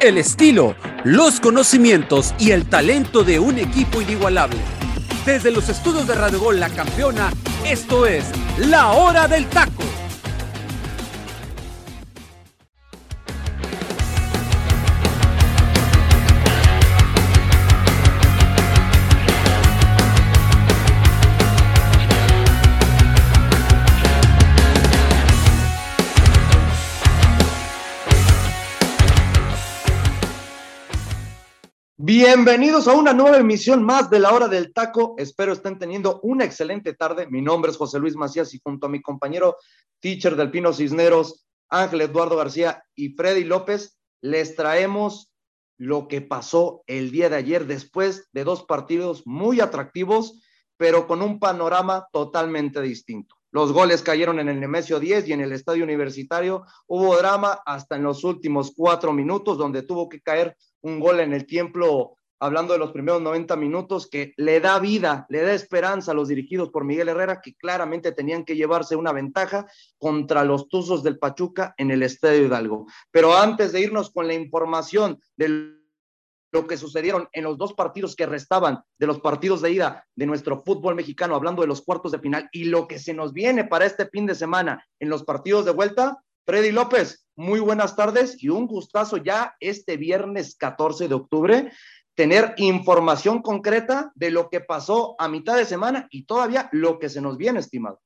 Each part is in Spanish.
el estilo, los conocimientos y el talento de un equipo inigualable. Desde los estudios de Radio Gol La Campeona, esto es La Hora del Taco. Bienvenidos a una nueva emisión más de la hora del taco. Espero estén teniendo una excelente tarde. Mi nombre es José Luis Macías y junto a mi compañero teacher del Pino Cisneros, Ángel Eduardo García y Freddy López, les traemos lo que pasó el día de ayer después de dos partidos muy atractivos, pero con un panorama totalmente distinto. Los goles cayeron en el Nemesio 10 y en el Estadio Universitario. Hubo drama hasta en los últimos cuatro minutos, donde tuvo que caer un gol en el tiempo, hablando de los primeros 90 minutos, que le da vida, le da esperanza a los dirigidos por Miguel Herrera, que claramente tenían que llevarse una ventaja contra los Tuzos del Pachuca en el Estadio Hidalgo. Pero antes de irnos con la información de lo que sucedieron en los dos partidos que restaban de los partidos de ida de nuestro fútbol mexicano, hablando de los cuartos de final y lo que se nos viene para este fin de semana en los partidos de vuelta, Freddy López, muy buenas tardes y un gustazo ya este viernes 14 de octubre tener información concreta de lo que pasó a mitad de semana y todavía lo que se nos viene, estimado.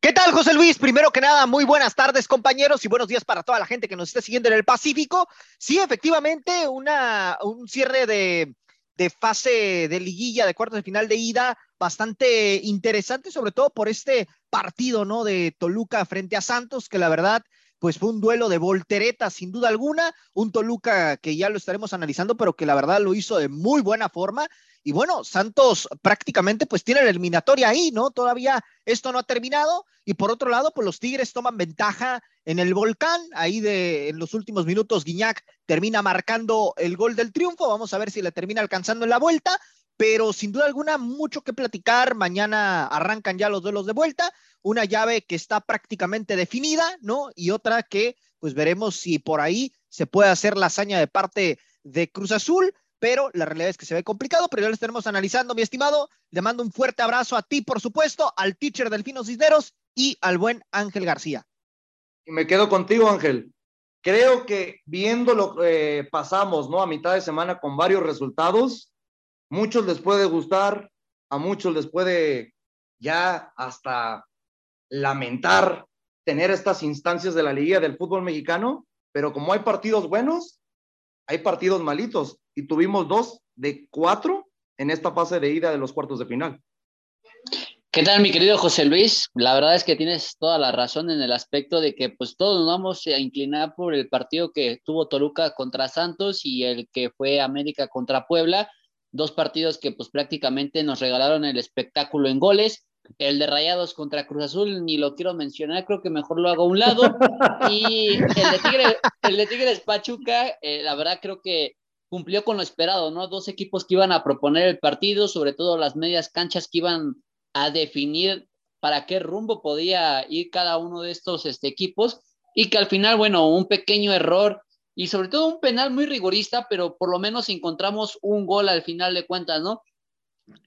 ¿Qué tal, José Luis? Primero que nada, muy buenas tardes, compañeros, y buenos días para toda la gente que nos esté siguiendo en el Pacífico. Sí, efectivamente, una, un cierre de, de fase de liguilla de cuartos de final de ida bastante interesante, sobre todo por este partido, ¿no? De Toluca frente a Santos, que la verdad, pues fue un duelo de voltereta, sin duda alguna, un Toluca que ya lo estaremos analizando, pero que la verdad lo hizo de muy buena forma. Y bueno, Santos prácticamente pues tiene la eliminatoria ahí, ¿no? Todavía esto no ha terminado. Y por otro lado, pues los Tigres toman ventaja en el volcán. Ahí de en los últimos minutos, Guiñac termina marcando el gol del triunfo. Vamos a ver si le termina alcanzando en la vuelta pero sin duda alguna mucho que platicar. Mañana arrancan ya los duelos de vuelta, una llave que está prácticamente definida, ¿no? Y otra que pues veremos si por ahí se puede hacer la hazaña de parte de Cruz Azul, pero la realidad es que se ve complicado, pero ya lo estaremos analizando, mi estimado. Le mando un fuerte abrazo a ti, por supuesto, al teacher Delfino Cisneros y al buen Ángel García. Y me quedo contigo, Ángel. Creo que viendo lo que eh, pasamos, ¿no? A mitad de semana con varios resultados, muchos les puede gustar, a muchos les puede ya hasta lamentar tener estas instancias de la Liga del Fútbol Mexicano, pero como hay partidos buenos, hay partidos malitos y tuvimos dos de cuatro en esta fase de ida de los cuartos de final. ¿Qué tal, mi querido José Luis? La verdad es que tienes toda la razón en el aspecto de que pues todos nos vamos a inclinar por el partido que tuvo Toluca contra Santos y el que fue América contra Puebla, dos partidos que pues prácticamente nos regalaron el espectáculo en goles. El de Rayados contra Cruz Azul ni lo quiero mencionar, creo que mejor lo hago a un lado. Y el de, Tigre, el de Tigres Pachuca, eh, la verdad creo que cumplió con lo esperado, ¿no? Dos equipos que iban a proponer el partido, sobre todo las medias canchas que iban a definir para qué rumbo podía ir cada uno de estos este, equipos y que al final, bueno, un pequeño error y sobre todo un penal muy rigorista, pero por lo menos encontramos un gol al final de cuentas, ¿no?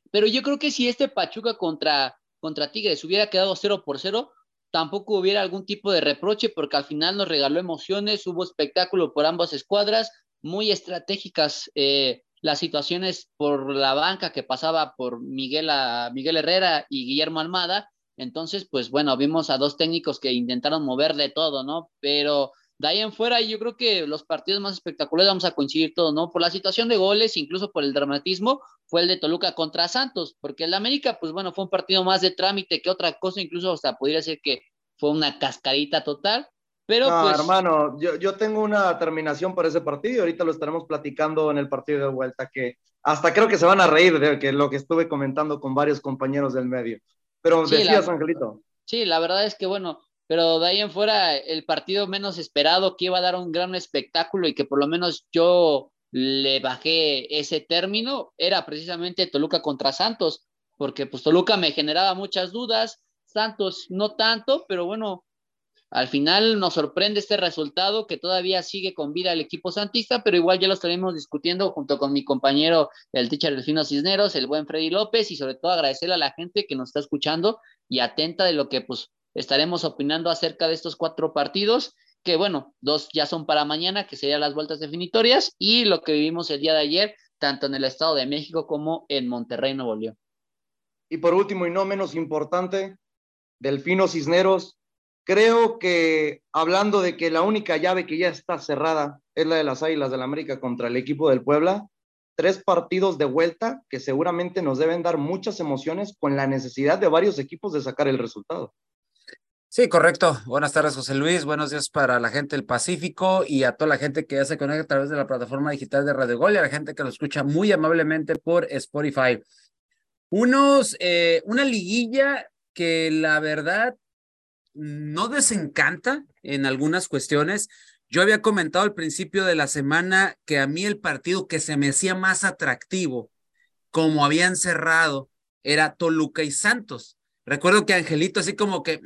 Pero yo creo que si este Pachuca contra, contra Tigres hubiera quedado 0 por 0, tampoco hubiera algún tipo de reproche porque al final nos regaló emociones, hubo espectáculo por ambas escuadras, muy estratégicas eh, las situaciones por la banca que pasaba por Miguel, a, Miguel Herrera y Guillermo Almada. Entonces, pues bueno, vimos a dos técnicos que intentaron mover de todo, ¿no? Pero de ahí en fuera, yo creo que los partidos más espectaculares vamos a coincidir todos, ¿no? Por la situación de goles, incluso por el dramatismo, fue el de Toluca contra Santos, porque el América, pues bueno, fue un partido más de trámite que otra cosa, incluso hasta podría ser que fue una cascarita total. Pero no, pues... hermano, yo, yo tengo una terminación para ese partido y ahorita lo estaremos platicando en el partido de vuelta, que hasta creo que se van a reír de que lo que estuve comentando con varios compañeros del medio. Pero Sí, decías, la- Angelito. Sí, la verdad es que bueno, pero de ahí en fuera el partido menos esperado que iba a dar un gran espectáculo y que por lo menos yo le bajé ese término era precisamente Toluca contra Santos, porque pues Toluca me generaba muchas dudas, Santos no tanto, pero bueno, al final nos sorprende este resultado que todavía sigue con vida el equipo santista, pero igual ya lo estaremos discutiendo junto con mi compañero, el teacher Delfino Cisneros, el buen Freddy López, y sobre todo agradecerle a la gente que nos está escuchando y atenta de lo que pues estaremos opinando acerca de estos cuatro partidos, que bueno, dos ya son para mañana, que serían las vueltas definitorias, y lo que vivimos el día de ayer, tanto en el Estado de México como en Monterrey, Nuevo León. Y por último, y no menos importante, Delfino Cisneros, Creo que hablando de que la única llave que ya está cerrada es la de las Águilas del la América contra el equipo del Puebla, tres partidos de vuelta que seguramente nos deben dar muchas emociones con la necesidad de varios equipos de sacar el resultado. Sí, correcto. Buenas tardes, José Luis. Buenos días para la gente del Pacífico y a toda la gente que ya se conecta a través de la plataforma digital de Radio Gol y a la gente que lo escucha muy amablemente por Spotify. Unos, eh, una liguilla que la verdad no desencanta en algunas cuestiones. Yo había comentado al principio de la semana que a mí el partido que se me hacía más atractivo, como habían cerrado, era Toluca y Santos. Recuerdo que Angelito así como que,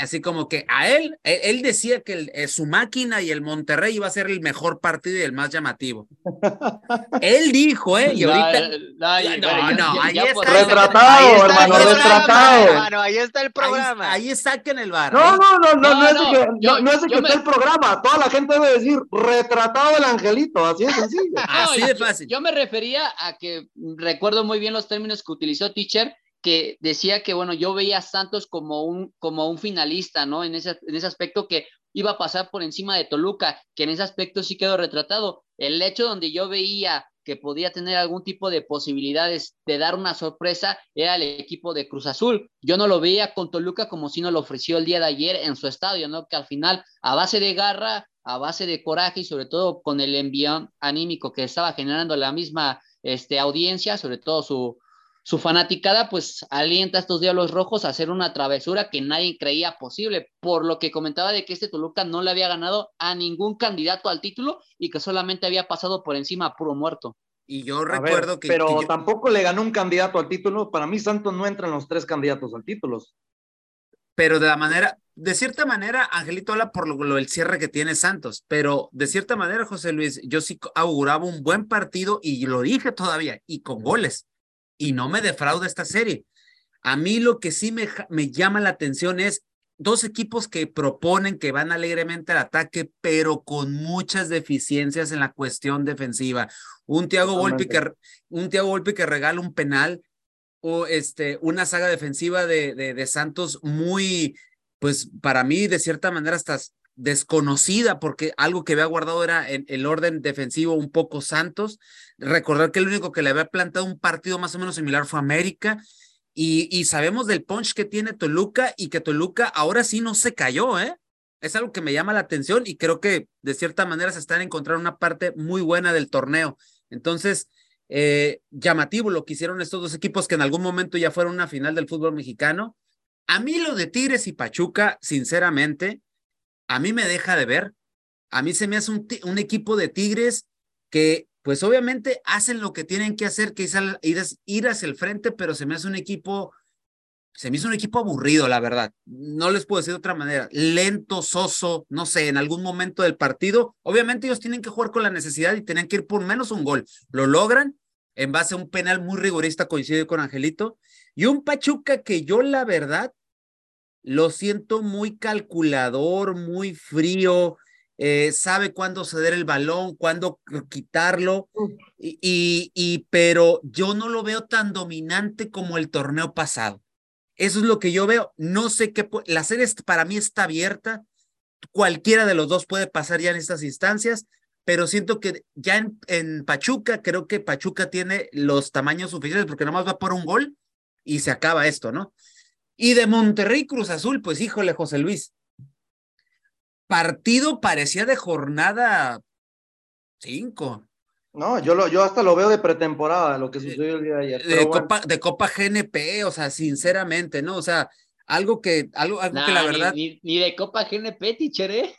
así como que a él, él, decía que eh, su máquina y el Monterrey iba a ser el mejor partido y el más llamativo. él dijo, ¿eh? Y ahorita... No, no, ahí está. Retratado, hermano, retratado. Ahí está el programa. Ahí, ahí saquen el bar. No, no, no, no, no, es que, no, es que esté el programa. Toda la gente debe decir, retratado el Angelito, así de sencillo. así de fácil. Yo me refería a que recuerdo muy bien los términos que utilizó Teacher que decía que, bueno, yo veía a Santos como un, como un finalista, ¿no? En ese, en ese aspecto que iba a pasar por encima de Toluca, que en ese aspecto sí quedó retratado. El hecho donde yo veía que podía tener algún tipo de posibilidades de dar una sorpresa era el equipo de Cruz Azul. Yo no lo veía con Toluca como si no lo ofreció el día de ayer en su estadio, ¿no? Que al final, a base de garra, a base de coraje y sobre todo con el envión anímico que estaba generando la misma este, audiencia, sobre todo su, su fanaticada pues alienta a estos Diablos Rojos a hacer una travesura que nadie creía posible, por lo que comentaba de que este Toluca no le había ganado a ningún candidato al título y que solamente había pasado por encima a puro muerto. Y yo recuerdo que... Pero tampoco le ganó un candidato al título. Para mí Santos no entra en los tres candidatos al título. Pero de la manera, de cierta manera, Angelito habla por lo, lo el cierre que tiene Santos, pero de cierta manera, José Luis, yo sí auguraba un buen partido y lo dije todavía, y con goles y no me defrauda esta serie. A mí lo que sí me, me llama la atención es dos equipos que proponen que van alegremente al ataque, pero con muchas deficiencias en la cuestión defensiva. Un Thiago Volpi que, un Thiago Volpi que regala un penal o este, una saga defensiva de, de, de Santos muy, pues para mí de cierta manera hasta desconocida porque algo que había guardado era en el orden defensivo un poco Santos. Recordar que el único que le había plantado un partido más o menos similar fue América. Y, y sabemos del punch que tiene Toluca y que Toluca ahora sí no se cayó, ¿eh? Es algo que me llama la atención y creo que de cierta manera se están encontrando una parte muy buena del torneo. Entonces, eh, llamativo lo que hicieron estos dos equipos que en algún momento ya fueron una final del fútbol mexicano. A mí lo de Tigres y Pachuca, sinceramente, a mí me deja de ver. A mí se me hace un, equipo de Tigres que, pues obviamente, hacen lo que tienen que hacer, que es ir, hacia el frente, pero se me hace un equipo, se me hizo un equipo aburrido, la verdad. No les puedo decir de otra manera. Lento, soso, no sé, en algún momento del partido. Obviamente ellos tienen que jugar con la necesidad y tienen que ir por menos un gol. Lo logran en base a un penal muy rigorista, coincide con Angelito. Y un Pachuca que yo, la verdad, lo siento muy calculador, muy frío, eh, sabe cuándo ceder el balón, cuándo quitarlo, y, y, pero yo no lo veo tan dominante como el torneo pasado. Eso es lo que yo veo. No sé qué, la serie para mí está abierta. Cualquiera de los dos puede pasar ya en estas instancias, pero siento que ya en, en Pachuca, creo que Pachuca tiene los tamaños suficientes porque nomás va por un gol y se acaba esto, ¿no? Y de Monterrey Cruz Azul, pues híjole, José Luis. Partido parecía de jornada cinco. No, yo, lo, yo hasta lo veo de pretemporada, lo que sucedió el día de ayer. De, Copa, de Copa GNP, o sea, sinceramente, ¿no? O sea, algo que, algo, algo que la verdad. Ni, ni, de Copa GNP, teacher, ¿eh?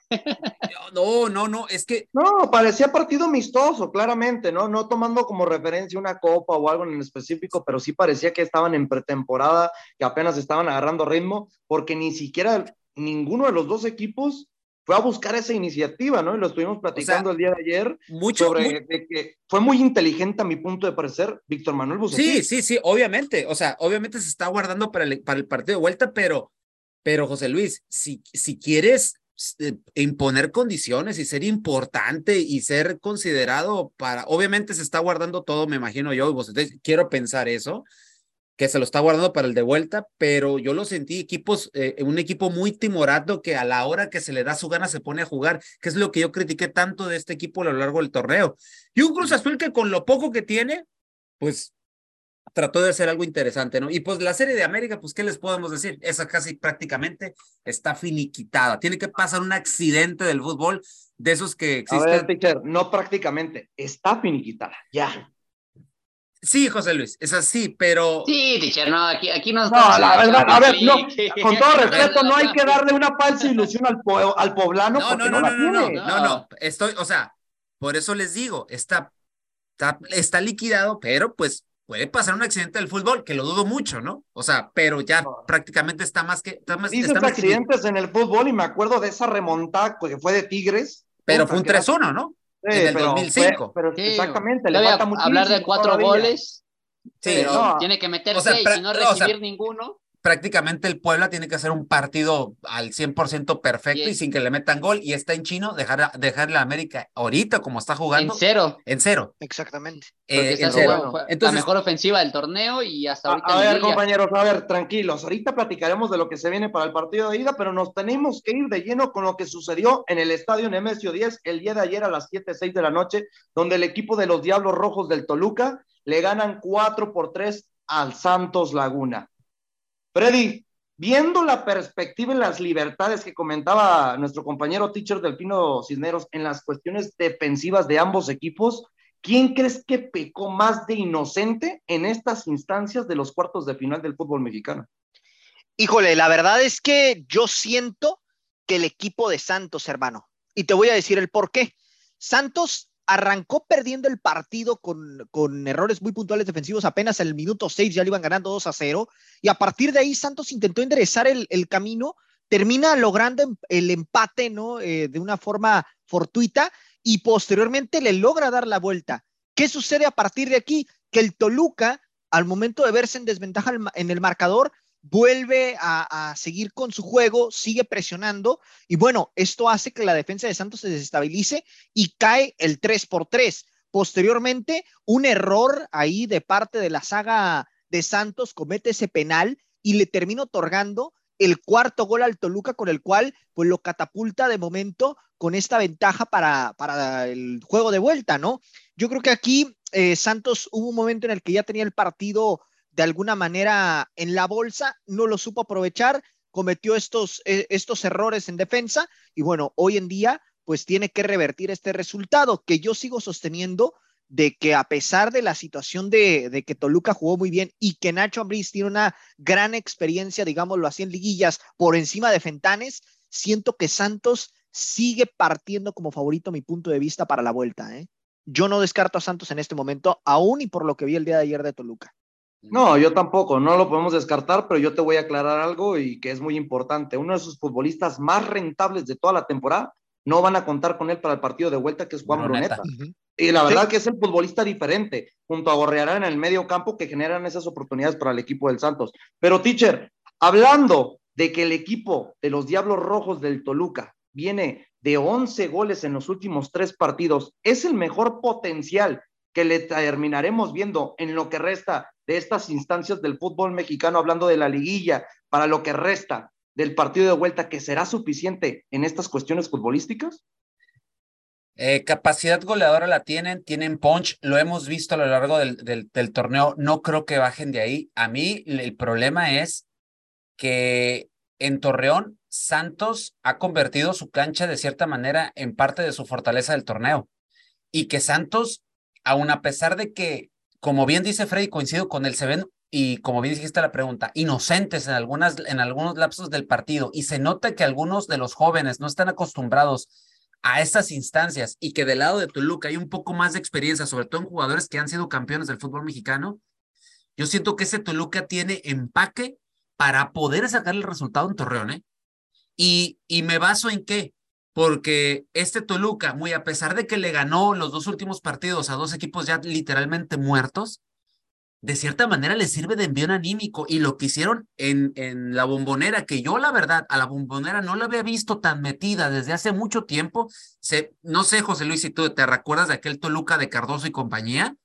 no, no, no, es que. No, parecía partido amistoso, claramente, ¿no? No tomando como referencia una copa o algo en específico, pero sí parecía que estaban en pretemporada, que apenas estaban agarrando ritmo, porque ni siquiera ninguno de los dos equipos fue a buscar esa iniciativa, ¿no? Y lo estuvimos platicando el día de ayer. Mucho. Sobre que fue muy inteligente a mi punto de parecer Víctor Manuel Sí, Bucetich. sí, sí, obviamente. O sea, obviamente se está guardando para el, para el partido de vuelta, pero, pero José Luis, si, si quieres eh, imponer condiciones y ser importante y ser considerado para, obviamente se está guardando todo, me imagino yo, y Bucetich, quiero pensar eso que se lo está guardando para el de vuelta, pero yo lo sentí equipos, eh, un equipo muy timorato que a la hora que se le da su gana se pone a jugar, que es lo que yo critiqué tanto de este equipo a lo largo del torneo. Y un Cruz Azul que con lo poco que tiene, pues trató de hacer algo interesante, ¿no? Y pues la serie de América, pues, ¿qué les podemos decir? Esa casi prácticamente está finiquitada. Tiene que pasar un accidente del fútbol de esos que existen. A ver, teacher, no prácticamente, está finiquitada, ya. Sí, José Luis, es así, pero. Sí, teacher, no, aquí, aquí no. No, la verdad, a ver, no, con todo respeto, no hay que darle una falsa ilusión al, al poblano. No, no, no, no, no, no, no, no, estoy, o sea, por eso les digo, está, está, está liquidado, pero pues puede pasar un accidente del fútbol, que lo dudo mucho, ¿no? O sea, pero ya prácticamente está más que. Está más, Dices está accidentes en el fútbol y me acuerdo de esa remontada que fue de Tigres. Pero fue un 3-1, ¿no? En el pero, 2005. pero exactamente, le falta mucho. Hablar de cuatro goles. Sí, tiene que meter seis y no recibir ninguno prácticamente el Puebla tiene que hacer un partido al 100% perfecto y sin que le metan gol. Y está en chino dejar, dejar la América ahorita como está jugando. En cero. En cero. Exactamente. Eh, en cero. Entonces, la mejor ofensiva del torneo y hasta ahorita. A, ver, compañeros, a ver, tranquilos. Ahorita platicaremos de lo que se viene para el partido de ida, pero nos tenemos que ir de lleno con lo que sucedió en el estadio Nemesio 10 el día de ayer a las 7, 6 de la noche, donde el equipo de los Diablos Rojos del Toluca le ganan 4 por 3 al Santos Laguna. Freddy, viendo la perspectiva y las libertades que comentaba nuestro compañero teacher Delfino Cisneros en las cuestiones defensivas de ambos equipos, ¿quién crees que pecó más de inocente en estas instancias de los cuartos de final del fútbol mexicano? Híjole, la verdad es que yo siento que el equipo de Santos, hermano, y te voy a decir el por qué. Santos arrancó perdiendo el partido con, con, errores muy puntuales defensivos, apenas en el minuto 6 ya le iban ganando 2 a 0, y a partir de ahí Santos intentó enderezar el, el camino, termina logrando em, el empate, ¿no? Eh, de una forma fortuita, y posteriormente le logra dar la vuelta. ¿Qué sucede a partir de aquí? Que el Toluca, al momento de verse en desventaja en el marcador, vuelve a, seguir con su juego, sigue presionando y bueno, esto hace que la defensa de Santos se desestabilice y cae el 3 por 3. Posteriormente, un error ahí de parte de la saga de Santos comete ese penal y le termina otorgando el cuarto gol al Toluca con el cual pues lo catapulta de momento con esta ventaja para, para el juego de vuelta, ¿no? Yo creo que aquí eh, Santos hubo un momento en el que ya tenía el partido de alguna manera en la bolsa, no lo supo aprovechar, cometió estos, eh, estos errores en defensa y bueno, hoy en día pues tiene que revertir este resultado que yo sigo sosteniendo de que a pesar de la situación de, de que Toluca jugó muy bien y que Nacho Ambriz tiene una gran experiencia, digámoslo así, en liguillas por encima de Fentanes, siento que Santos sigue partiendo como favorito mi punto de vista para la vuelta. ¿eh? Yo no descarto a Santos en este momento, aún y por lo que vi el día de ayer de Toluca. No, yo tampoco, no lo podemos descartar, pero yo te voy a aclarar algo y que es muy importante. Uno de sus futbolistas más rentables de toda la temporada no van a contar con él para el partido de vuelta, que es Juan Bruneta. Y la verdad que es el futbolista diferente, junto a Gorreará en el medio campo, que generan esas oportunidades para el equipo del Santos. Pero, teacher, hablando de que el equipo de los Diablos Rojos del Toluca viene de 11 goles en los últimos tres partidos, es el mejor potencial que le terminaremos viendo en lo que resta de estas instancias del fútbol mexicano, hablando de la liguilla, para lo que resta del partido de vuelta, que será suficiente en estas cuestiones futbolísticas? Eh, capacidad goleadora la tienen, tienen punch, lo hemos visto a lo largo del, del, torneo, no creo que bajen de ahí. A mí el problema es que en Torreón, Santos ha convertido su cancha de cierta manera en parte de su fortaleza del torneo y que Santos, aun a pesar de que como bien dice Freddy, coincido con él, se ven, y como bien dijiste la pregunta, inocentes en, algunas, en algunos lapsos del partido, y se nota que algunos de los jóvenes no están acostumbrados a estas instancias y que del lado de Toluca hay un poco más de experiencia, sobre todo en jugadores que han sido campeones del fútbol mexicano, yo siento que ese Toluca tiene empaque para poder sacar el resultado en Torreón, ¿eh? Y, y me baso en qué? Porque este Toluca, muy a pesar de que le ganó los dos últimos partidos a dos equipos ya literalmente muertos, de cierta manera le sirve de envío anímico y lo que hicieron en, en la bombonera, que yo la verdad a la bombonera no la había visto tan metida desde hace mucho tiempo. Se, no sé, José Luis, si tú te recuerdas de aquel Toluca de Cardoso y compañía,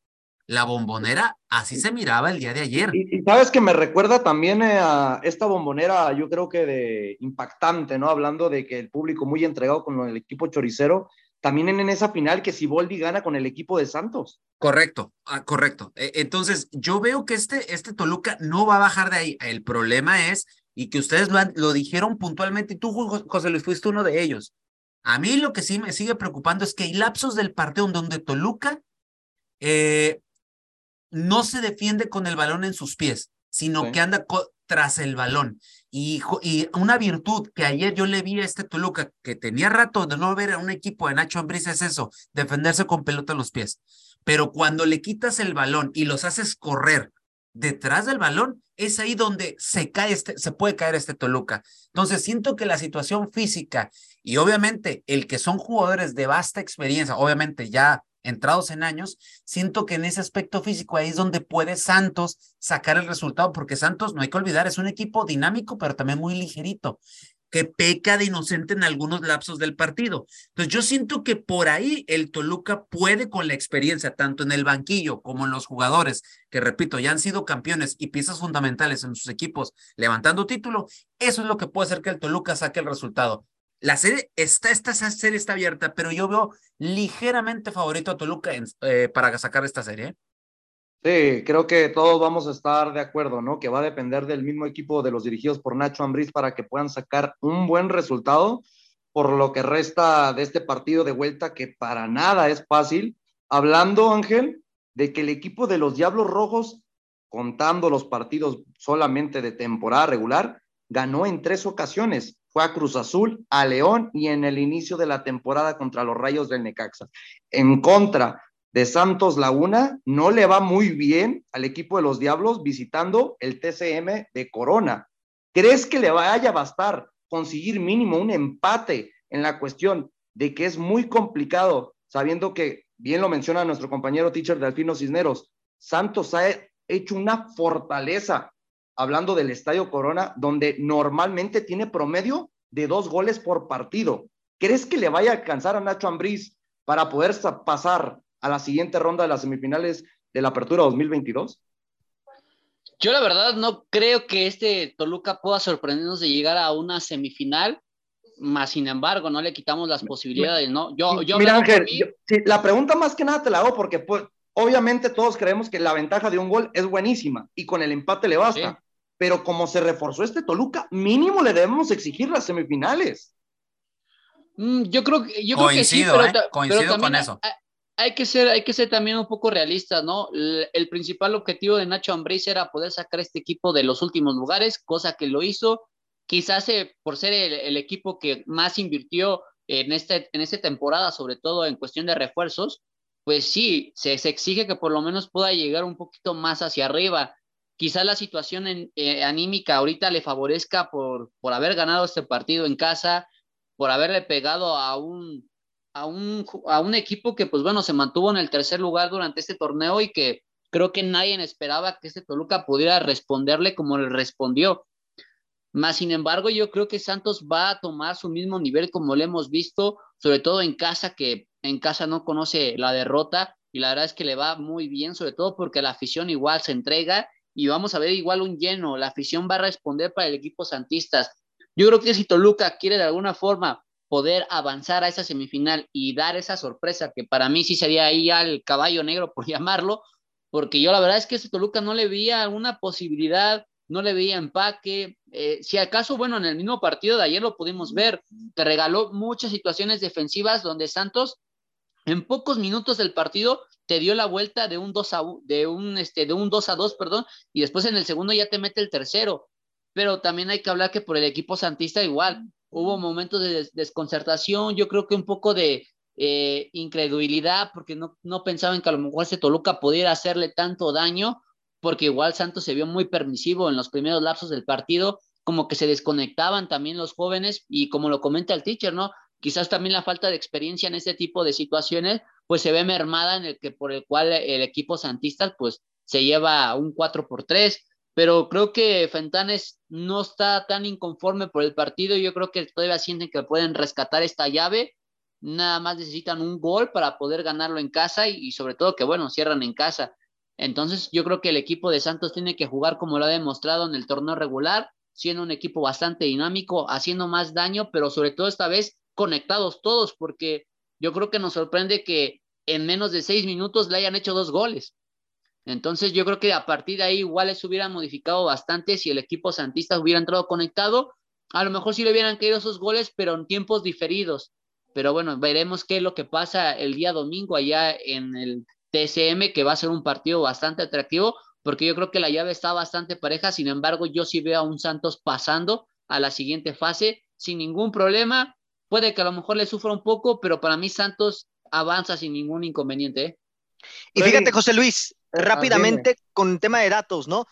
la bombonera así se miraba el día de ayer. Y, sabes que me recuerda también eh, a esta bombonera, yo creo que de impactante, ¿no? Hablando de que el público muy entregado con el equipo choricero también en esa final que Siboldi gana con el equipo de Santos. Correcto, ah, correcto. E, entonces, yo veo que este, este Toluca no va a bajar de ahí. El problema es, y que ustedes lo, lo dijeron puntualmente, y tú, José Luis, fuiste uno de ellos. A mí lo que sí me sigue preocupando es que hay lapsos del partido donde Toluca eh, no se defiende con el balón en sus pies, sino que anda tras el balón. Y, y, una virtud que ayer yo le vi a este Toluca, que tenía rato de no ver a un equipo de Nacho Ambriz, es eso, defenderse con pelota en los pies. Pero cuando le quitas el balón y los haces correr detrás del balón, es ahí donde se cae este, se puede caer este Toluca. Entonces siento que la situación física y obviamente el que son jugadores de vasta experiencia, obviamente ya entrados en años, siento que en ese aspecto físico ahí es donde puede Santos sacar el resultado, porque Santos, no hay que olvidar, es un equipo dinámico, pero también muy ligerito, que peca de inocente en algunos lapsos del partido. Entonces yo siento que por ahí el Toluca puede con la experiencia, tanto en el banquillo como en los jugadores, que repito, ya han sido campeones y piezas fundamentales en sus equipos levantando título, eso es lo que puede hacer que el Toluca saque el resultado. La serie está, esta serie está abierta, pero yo veo ligeramente favorito a Toluca eh, para sacar esta serie. Sí, creo que todos vamos a estar de acuerdo, ¿no? Que va a depender del mismo equipo de los dirigidos por Nacho Ambriz para que puedan sacar un buen resultado por lo que resta de este partido de vuelta, que para nada es fácil. Hablando, Ángel, de que el equipo de los Diablos Rojos, contando los partidos solamente de temporada regular, ganó en tres ocasiones a Cruz Azul, a León y en el inicio de la temporada contra los Rayos del Necaxa. En contra de Santos Laguna, no le va muy bien al equipo de los Diablos visitando el TCM de Corona. ¿Crees que le vaya a bastar conseguir mínimo un empate en la cuestión de que es muy complicado, sabiendo que, bien lo menciona nuestro compañero teacher de Alfino Cisneros, Santos ha hecho una fortaleza hablando del Estadio Corona, donde normalmente tiene promedio de dos goles por partido. ¿Crees que le vaya a alcanzar a Nacho Ambriz para poder pasar a la siguiente ronda de las semifinales de la Apertura 2022? Yo la verdad no creo que este Toluca pueda sorprendernos de llegar a una semifinal, más sin embargo no le quitamos las posibilidades, ¿no? Yo, yo Mira Ángel, la pregunta más que nada te la hago porque pues, obviamente todos creemos que la ventaja de un gol es buenísima y con el empate le basta pero como se reforzó este Toluca, mínimo le debemos exigir las semifinales. Mm, yo creo que, yo creo que sí, pero, ¿eh? Coincido con eso. Hay, que ser, hay que ser también un poco realistas, ¿no? El, principal objetivo de Nacho Ambriz era poder sacar este equipo de los últimos lugares, cosa que lo hizo. Quizás eh, por ser el, equipo que más invirtió en, este, en esta temporada, sobre todo en cuestión de refuerzos, pues sí, se, se exige que por lo menos pueda llegar un poquito más hacia arriba quizás la situación en, eh, anímica ahorita le favorezca por, por haber ganado este partido en casa, por haberle pegado a un, a un, a un equipo que, pues bueno, se mantuvo en el tercer lugar durante este torneo y que creo que nadie esperaba que este Toluca pudiera responderle como le respondió. Más sin embargo, yo creo que Santos va a tomar su mismo nivel como lo hemos visto, sobre todo en casa, que en casa no conoce la derrota y la verdad es que le va muy bien, sobre todo porque la afición igual se entrega y vamos a ver igual un lleno. La afición va a responder para el equipo Santistas. Yo creo que si Toluca quiere de alguna forma poder avanzar a esa semifinal y dar esa sorpresa, que para mí sí sería ahí al caballo negro, por llamarlo, porque yo la verdad es que ese Toluca no le veía alguna posibilidad, no le veía empaque. Eh, si acaso, bueno, en el mismo partido de ayer lo pudimos ver, te regaló muchas situaciones defensivas donde Santos en pocos minutos del partido te dio la vuelta de un 2 a de un este de un 2 a 2, perdón, y después en el segundo ya te mete el tercero. Pero también hay que hablar que por el equipo santista igual hubo momentos de desconcertación, yo creo que un poco de eh, incredulidad porque no, no pensaban que a lo mejor ese Toluca pudiera hacerle tanto daño, porque igual Santos se vio muy permisivo en los primeros lapsos del partido, como que se desconectaban también los jóvenes y como lo comenta el teacher, ¿no? Quizás también la falta de experiencia en este tipo de situaciones, pues se ve mermada en el que por el cual el equipo santista, pues se lleva un 4 por 3, pero creo que Fentanes no está tan inconforme por el partido. Yo creo que todavía sienten que pueden rescatar esta llave. Nada más necesitan un gol para poder ganarlo en casa y, sobre todo que, bueno, cierran en casa. Entonces, yo creo que el equipo de Santos tiene que jugar como lo ha demostrado en el torneo regular, siendo un equipo bastante dinámico, haciendo más daño, pero sobre todo esta vez conectados todos, porque yo creo que nos sorprende que en menos de seis minutos le hayan hecho dos goles. Entonces yo creo que a partir de ahí igual les hubieran modificado bastante si el equipo santista hubiera entrado conectado. A lo mejor sí le hubieran caído esos goles, pero en tiempos diferidos. Pero bueno, veremos qué es lo que pasa el día domingo allá en el TSM, que va a ser un partido bastante atractivo, porque yo creo que la llave está bastante pareja. Sin embargo, yo sí veo a un Santos pasando a la siguiente fase sin ningún problema. Puede que a lo mejor le sufra un poco, pero para mí Santos avanza sin ningún inconveniente. ¿eh? Y fíjate, José Luis, ah, rápidamente con el tema de datos, ¿no?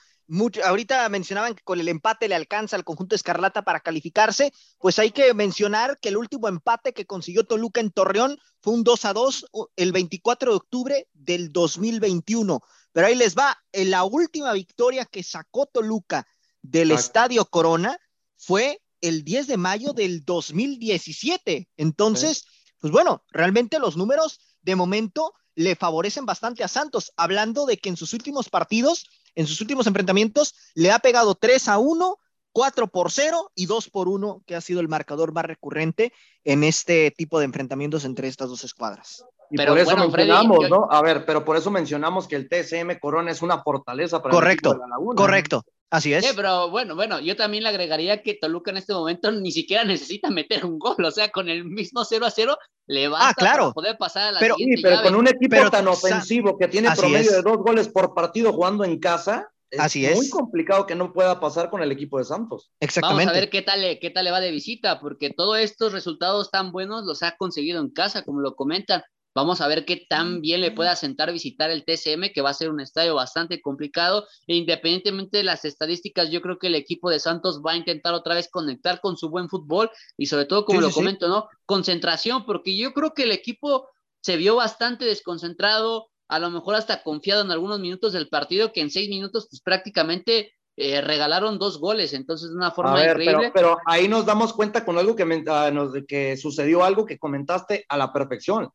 ahorita mencionaban que con el empate le alcanza al conjunto Escarlata para calificarse, pues hay que mencionar que el último empate que consiguió Toluca en Torreón fue un 2 a 2 el 24 de octubre del 2021. Pero ahí les va, en la última victoria que sacó Toluca del Estadio Corona fue el 10 de mayo del 2017. Entonces, pues bueno, realmente los números de momento le favorecen bastante a Santos, hablando de que en sus últimos partidos, en sus últimos enfrentamientos, le ha pegado 3 a 1, 4 por 0 y 2 por 1, que ha sido el marcador más recurrente en este tipo de enfrentamientos entre estas dos escuadras. Y pero por eso mencionamos, ¿no? A ver, pero por eso mencionamos que el TSM Corona es una fortaleza para correcto, el la Correcto, Así es. pero bueno, bueno, yo también le agregaría que Toluca en este momento ni siquiera necesita meter un gol, o sea, con el mismo 0 a 0 le va ah, claro. poder pasar a la pero, siguiente sí, pero con un equipo tan ofensivo que tiene promedio de dos goles por partido jugando en casa, es Así muy complicado que no pueda pasar con el equipo de Santos. Exactamente. Vamos a ver qué tal, qué tal le va de visita, porque todos estos resultados tan buenos los ha conseguido en casa, como lo comentan. Vamos a ver qué tan bien le puede asentar visitar el TCM, que va a ser un estadio bastante complicado. E independientemente de las estadísticas, yo creo que el equipo de Santos va a intentar otra vez conectar con su buen fútbol y sobre todo, como lo comento, ¿no? Concentración, porque yo creo que el equipo se vio bastante desconcentrado, a lo mejor hasta confiado en algunos minutos del partido, que en seis minutos, pues prácticamente eh, regalaron dos goles, entonces de una forma increíble. Pero, ahí nos damos cuenta con algo que, ah, que sucedió, algo que comentaste a la perfección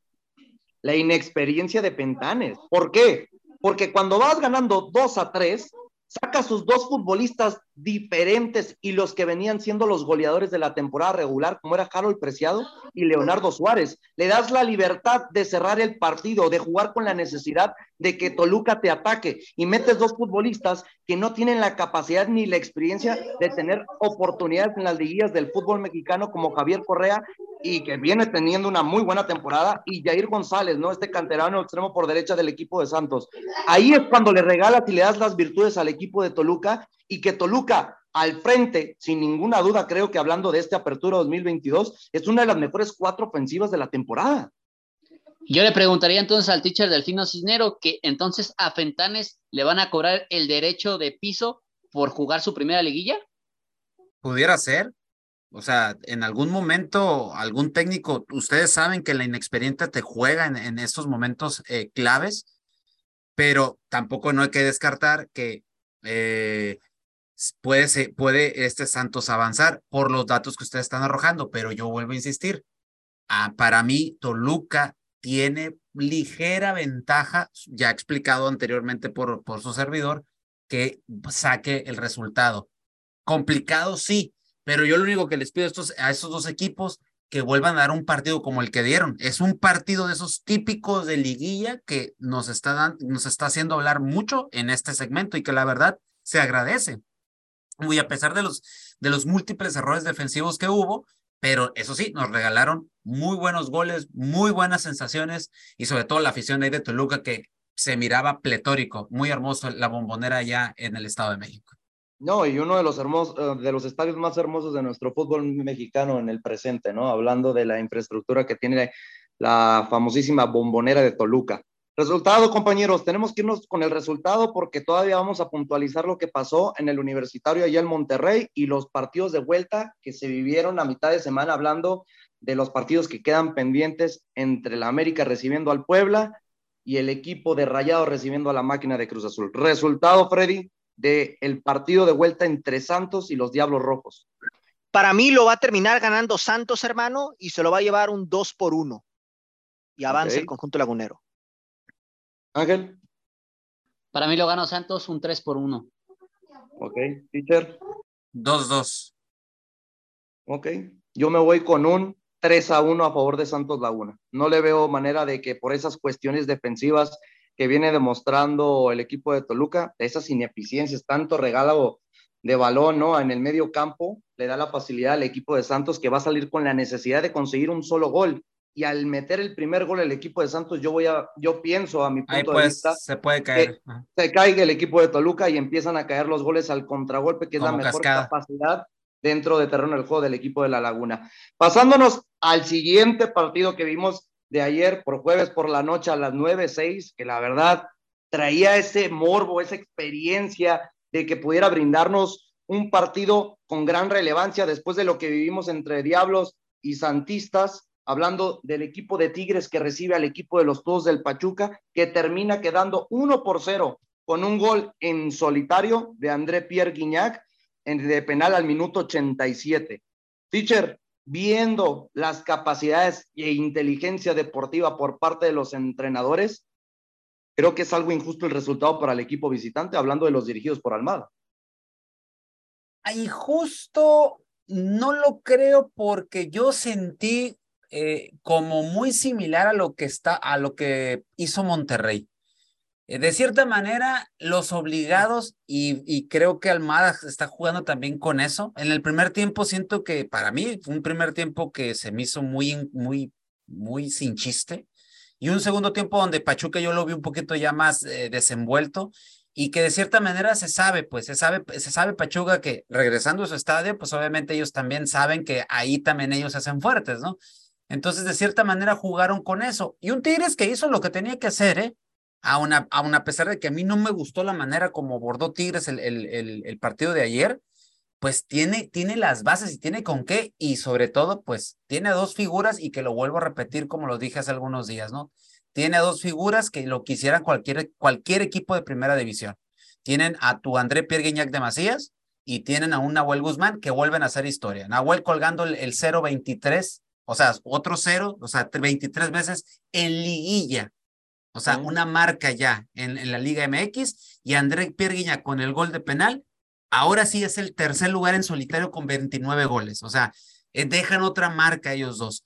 la inexperiencia de Pentanes. ¿Por qué? Porque cuando vas ganando 2 a 3, saca sus dos futbolistas diferentes y los que venían siendo los goleadores de la temporada regular, como era Harold Preciado y Leonardo Suárez. Le das la libertad de cerrar el partido, de jugar con la necesidad de que Toluca te ataque y metes dos futbolistas que no tienen la capacidad ni la experiencia de tener oportunidades en las liguillas del fútbol mexicano como Javier Correa y que viene teniendo una muy buena temporada, y Jair González, ¿no? Este canterano extremo por derecha del equipo de Santos. Ahí es cuando le regalas y le das las virtudes al equipo de Toluca y que Toluca al frente, sin ninguna duda, creo que hablando de este apertura 2022, es una de las mejores cuatro ofensivas de la temporada. Yo le preguntaría entonces al teacher Delfino Cisnero que entonces a Fentanes le van a cobrar el derecho de piso por jugar su primera liguilla. Pudiera ser, o sea, en algún momento, algún técnico, ustedes saben que la inexperiencia te juega en, estos momentos eh, claves, pero tampoco no hay que descartar que eh, puede, puede este Santos avanzar por los datos que ustedes están arrojando, pero yo vuelvo a insistir, ah, para mí Toluca tiene ligera ventaja, ya explicado anteriormente por, por su servidor, que saque el resultado. Complicado, sí, pero yo lo único que les pido a estos, a estos dos equipos que vuelvan a dar un partido como el que dieron. Es un partido de esos típicos de liguilla que nos está, dando, nos está haciendo hablar mucho en este segmento y que la verdad se agradece. Muy a pesar de los, de los múltiples errores defensivos que hubo, pero eso sí, nos regalaron muy buenos goles, muy buenas sensaciones y sobre todo la afición ahí de Toluca que se miraba pletórico, muy hermoso la bombonera allá en el Estado de México. No, y uno de los hermosos, eh, de los estadios más hermosos de nuestro fútbol mexicano en el presente, ¿no? Hablando de la infraestructura que tiene la famosísima bombonera de Toluca. Resultado, compañeros, tenemos que irnos con el resultado porque todavía vamos a puntualizar lo que pasó en el universitario allá en Monterrey y los partidos de vuelta que se vivieron a mitad de semana hablando de los partidos que quedan pendientes entre la América recibiendo al Puebla y el equipo de Rayado recibiendo a la máquina de Cruz Azul. Resultado, Freddy, del el partido de vuelta entre Santos y los Diablos Rojos. Para mí lo va a terminar ganando Santos, hermano, y se lo va a llevar un 2 por 1 y avanza el conjunto lagunero. Ángel. Para mí lo ganó Santos un 3 por 1. Ok, teacher. 2-2. Ok, yo me voy con un 3 a 1 a favor de Santos Laguna. No le veo manera de que por esas cuestiones defensivas que viene demostrando el equipo de Toluca, de esas ineficiencias, tanto regalo de balón ¿no? en el medio campo, le da la facilidad al equipo de Santos que va a salir con la necesidad de conseguir un solo gol y al meter el primer gol el equipo de Santos, yo voy a, yo pienso a mi punto de vista, se puede caer. se caiga el equipo de Toluca y empiezan a caer los goles al contragolpe, que es la mejor capacidad dentro de terreno del juego del equipo de La Laguna. Pasándonos al siguiente partido que vimos de ayer por jueves por la noche a las 9:06, que la verdad traía ese morbo, esa experiencia de que pudiera brindarnos un partido con gran relevancia después de lo que vivimos entre Diablos y Santistas hablando del equipo de Tigres que recibe al equipo de los Todos del Pachuca, que termina quedando uno por cero con un gol en solitario de André Pierre Guignac en, de penal al minuto 87. Teacher, viendo las capacidades e inteligencia deportiva por parte de los entrenadores, creo que es algo injusto el resultado para el equipo visitante, hablando de los dirigidos por Almada. Injusto no lo creo porque yo sentí eh, como muy similar a lo que está, a lo que hizo Monterrey. Eh, de cierta manera, los obligados, y, y, creo que Almada está jugando también con eso. En el primer tiempo siento que para mí fue un primer tiempo que se me hizo muy, muy, muy sin chiste. Y un segundo tiempo donde Pachuca yo lo vi un poquito ya más eh, desenvuelto y que de cierta manera se sabe, pues se sabe, se sabe Pachuca que regresando a su estadio, pues obviamente ellos también saben que ahí también ellos se hacen fuertes, ¿no? Entonces, de cierta manera, jugaron con eso. Y un Tigres que hizo lo que tenía que hacer, ¿eh? Aún a, a pesar de que a mí no me gustó la manera como abordó Tigres el, el, el, partido de ayer, pues tiene, tiene las bases y tiene con qué, y sobre todo, pues tiene dos figuras y que lo vuelvo a repetir como lo dije hace algunos días, ¿no? Tiene dos figuras que lo quisieran cualquier, cualquier equipo de primera división. Tienen a tu André Pierre Guignac de Macías y tienen a un Nahuel Guzmán que vuelven a hacer historia. Nahuel colgando el, el 0-23 o sea, otro cero, o sea, 23 veces en liguilla. O sea, una marca ya en, en, la Liga MX y André Pierguiña con el gol de penal, ahora sí es el tercer lugar en solitario con 29 goles. O sea, eh, dejan otra marca ellos dos.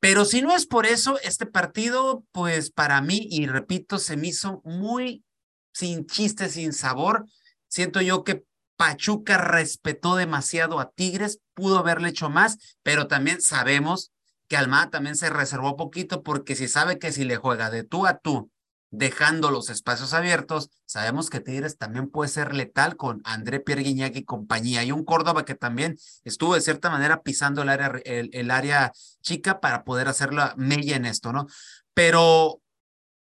Pero si no es por eso, este partido, pues para mí, y repito, se me hizo muy sin chiste, sin sabor. Siento yo que Pachuca respetó demasiado a Tigres, pudo haberle hecho más, pero también sabemos que Almada también se reservó poquito porque si sabe que si le juega de tú a tú, dejando los espacios abiertos, sabemos que Tigres también puede ser letal con André Pierre y compañía. Y un Córdoba que también estuvo de cierta manera pisando el área, el, área chica para poder hacerla mella en esto, ¿no? Pero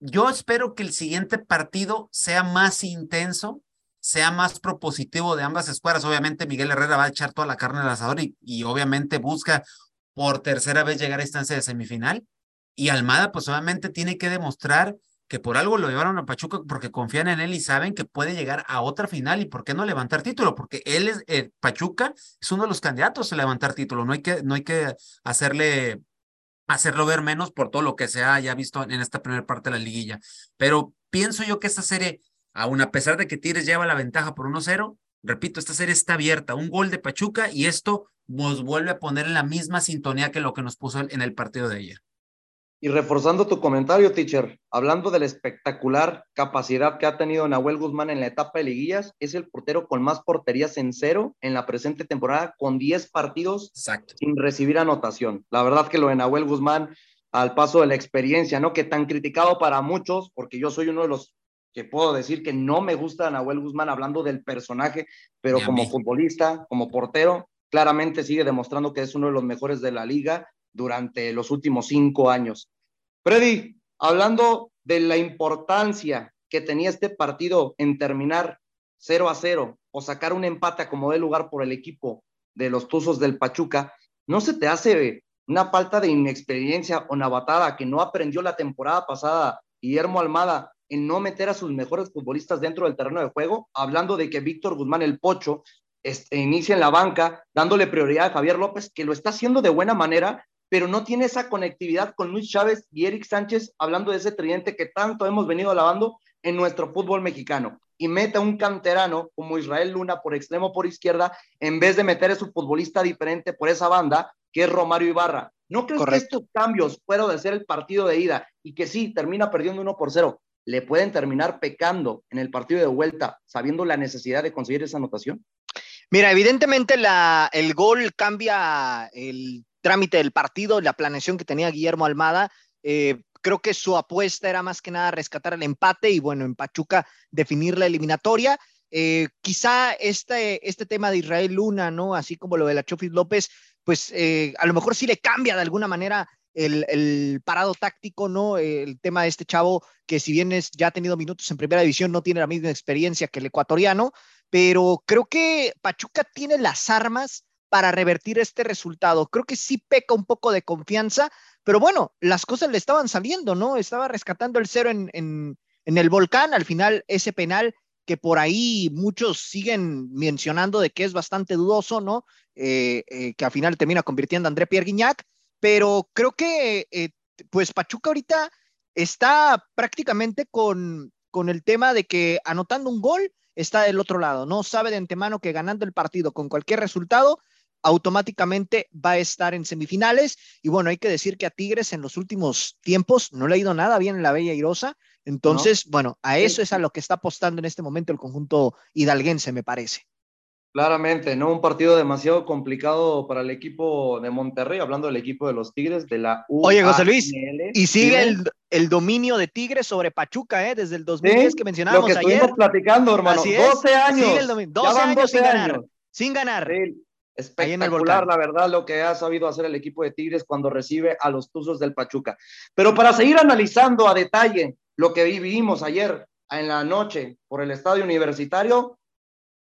yo espero que el siguiente partido sea más intenso, sea más propositivo de ambas escuadras. Obviamente Miguel Herrera va a echar toda la carne al asador y obviamente busca por tercera vez llegar a instancia de semifinal. Y Almada, pues obviamente tiene que demostrar que por algo lo llevaron a Pachuca porque confían en él y saben que puede llegar a otra final y por qué no levantar título, porque él es, eh, Pachuca es uno de los candidatos a levantar título, no hay que, no hay que hacerle, hacerlo ver menos por todo lo que se ha ya visto en esta primera parte de la liguilla. Pero pienso yo que esta serie, aun a pesar de que Tigres lleva la ventaja por 1-0, repito, esta serie está abierta, un gol de Pachuca y esto nos vuelve a poner en la misma sintonía que lo que nos puso en el partido de ayer. Y reforzando tu comentario, teacher, hablando de la espectacular capacidad que ha tenido Nahuel Guzmán en la etapa de liguillas, es el portero con más porterías en cero en la presente temporada, con 10 partidos sin recibir anotación. La verdad que lo de Nahuel Guzmán, al paso de la experiencia, ¿no? Que tan criticado para muchos, porque yo soy uno de los que puedo decir que no me gusta Nahuel Guzmán hablando del personaje, pero como futbolista, como portero, claramente sigue demostrando que es uno de los mejores de la liga durante los últimos cinco años. Freddy, hablando de la importancia que tenía este partido en terminar 0 a 0 o sacar un empate como de lugar por el equipo de los Tuzos del Pachuca, ¿no se te hace una falta de inexperiencia o navatada que no aprendió la temporada pasada Guillermo Almada en no meter a sus mejores futbolistas dentro del terreno de juego, hablando de que Víctor Guzmán el Pocho este, inicia en la banca, dándole prioridad a Javier López, que lo está haciendo de buena manera, pero no tiene esa conectividad con Luis Chávez y Eric Sánchez, hablando de ese tridente que tanto hemos venido alabando en nuestro fútbol mexicano. Y mete a un canterano como Israel Luna por extremo por izquierda, en vez de meter a su futbolista diferente por esa banda, que es Romario Ibarra. ¿No crees que estos cambios, fuera de ser el partido de ida y que sí, termina perdiendo uno por cero, le pueden terminar pecando en el partido de vuelta, sabiendo la necesidad de conseguir esa anotación? Mira, evidentemente el gol cambia el trámite del partido, la planeación que tenía Guillermo Almada. Eh, creo que su apuesta era más que nada rescatar el empate y bueno, en Pachuca definir la eliminatoria. Eh, quizá este, este tema de Israel Luna, ¿no? Así como lo de la Chofis López, pues eh, a lo mejor sí le cambia de alguna manera el, el, parado táctico, ¿no? El tema de este chavo que si bien es, ya ha tenido minutos en primera división, no tiene la misma experiencia que el ecuatoriano, pero creo que Pachuca tiene las armas para revertir este resultado. Creo que sí peca un poco de confianza, pero bueno, las cosas le estaban saliendo, ¿no? Estaba rescatando el cero en, en, el volcán, al final ese penal que por ahí muchos siguen mencionando de que es bastante dudoso, ¿no? Eh, eh, que al final termina convirtiendo a André Pierre Guignac, pero creo que eh, pues Pachuca ahorita está prácticamente con, con el tema de que anotando un gol está del otro lado, ¿no? Sabe de antemano que ganando el partido con cualquier resultado automáticamente va a estar en semifinales. Y bueno, hay que decir que a Tigres en los últimos tiempos no le ha ido nada bien en la Bella Irosa. Entonces, bueno, a eso es a lo que está apostando en este momento el conjunto hidalguense, me parece. Claramente, ¿no? Un partido demasiado complicado para el equipo de Monterrey, hablando del equipo de los Tigres, de la U. Oye, José Luis, y sigue el, el, dominio de Tigres sobre Pachuca, ¿eh? Desde el 2010 que mencionábamos lo que estuvimos platicando, hermano. 12 años. Sigue el 12 años 12 sin años. ganar. Sin ganar. Sí. Espectacular, la verdad, lo que ha sabido hacer el equipo de Tigres cuando recibe a los Tuzos del Pachuca. Pero para seguir analizando a detalle lo que vivimos ayer en la noche por el estadio universitario,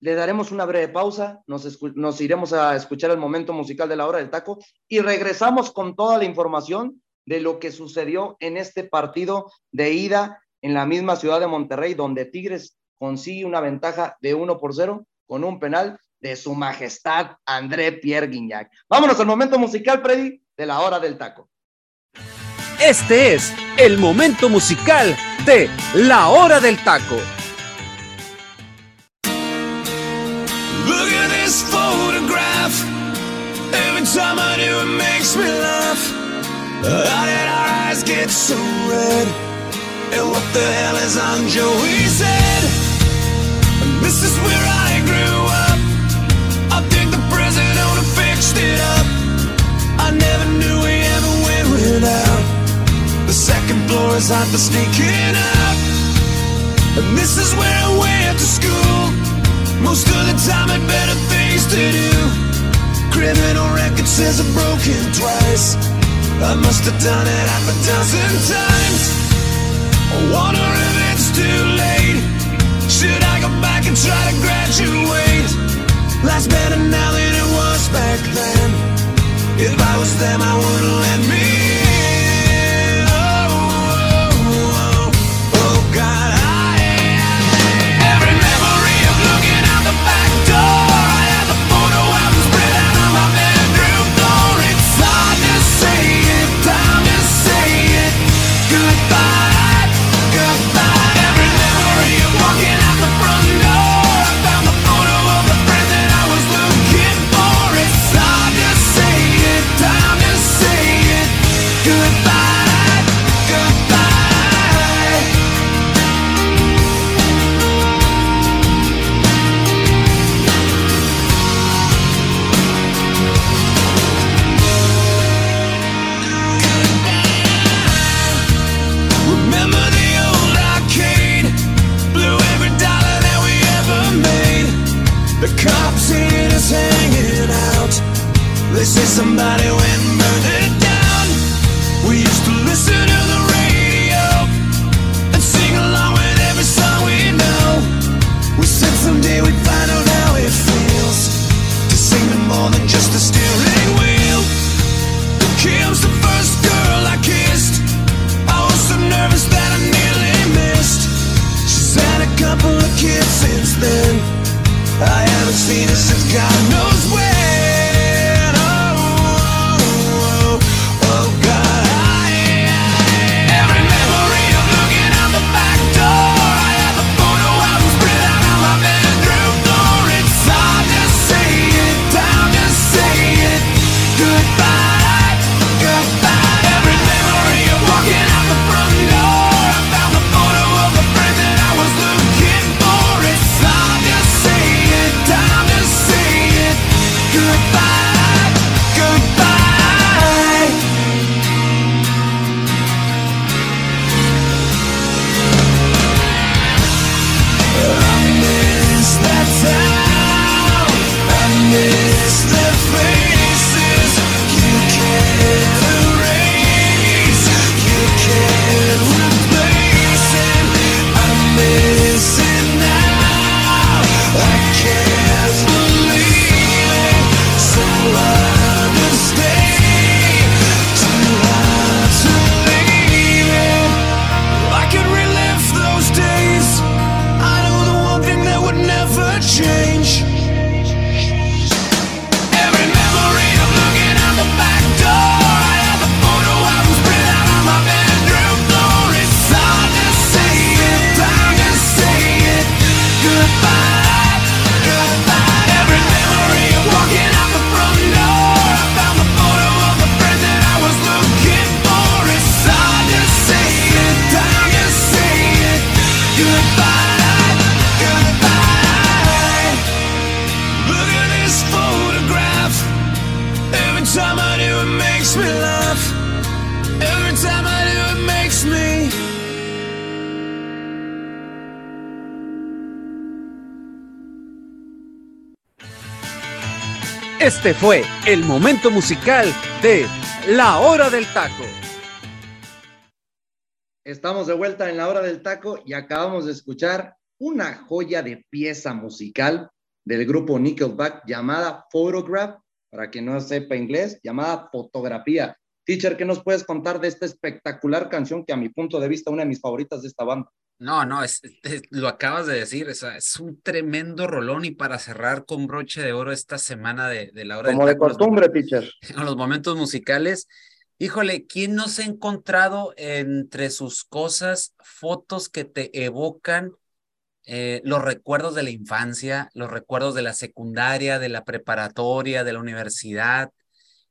le daremos una breve pausa, nos, nos iremos a escuchar el momento musical de la hora del taco y regresamos con toda la información de lo que sucedió en este partido de ida en la misma ciudad de Monterrey, donde Tigres consigue una ventaja de 1 por 0 con un penal de su majestad André Pierre Guignac. Vámonos al momento musical, Freddy, de la hora del taco. Este es el momento musical de la hora del taco. Look at this photograph. Every time I do, it makes me laugh. How did our eyes get so red? And what the hell is on Joey's head? And this is where I grew up. I think the present owner fixed it up. I never knew we ever went without. The second floor is hot for sneaking out. And this is where I went to school. Most of the time had better things to do. Criminal record says I've broken twice. I must have done it half a dozen times. I wonder if it's too late. Should I go back and try to graduate? Life's better now than it was back then. If I was them, I wouldn't let me Este fue el momento musical de La Hora del Taco. Estamos de vuelta en la hora del taco y acabamos de escuchar una joya de pieza musical del grupo Nickelback llamada Photograph, para quien no sepa inglés, llamada Fotografía. Teacher, ¿qué nos puedes contar de esta espectacular canción que a mi punto de vista una de mis favoritas de esta banda? No, no, es, es- lo acabas de decir, es, es un tremendo rolón y para cerrar con broche de oro esta semana de, de la hora Como del de taco, los- costumbre, teacher. en los momentos musicales. Híjole, ¿quién no se ha encontrado entre sus cosas fotos que te evocan eh, los recuerdos de la infancia, los recuerdos de la secundaria, de la preparatoria, de la universidad,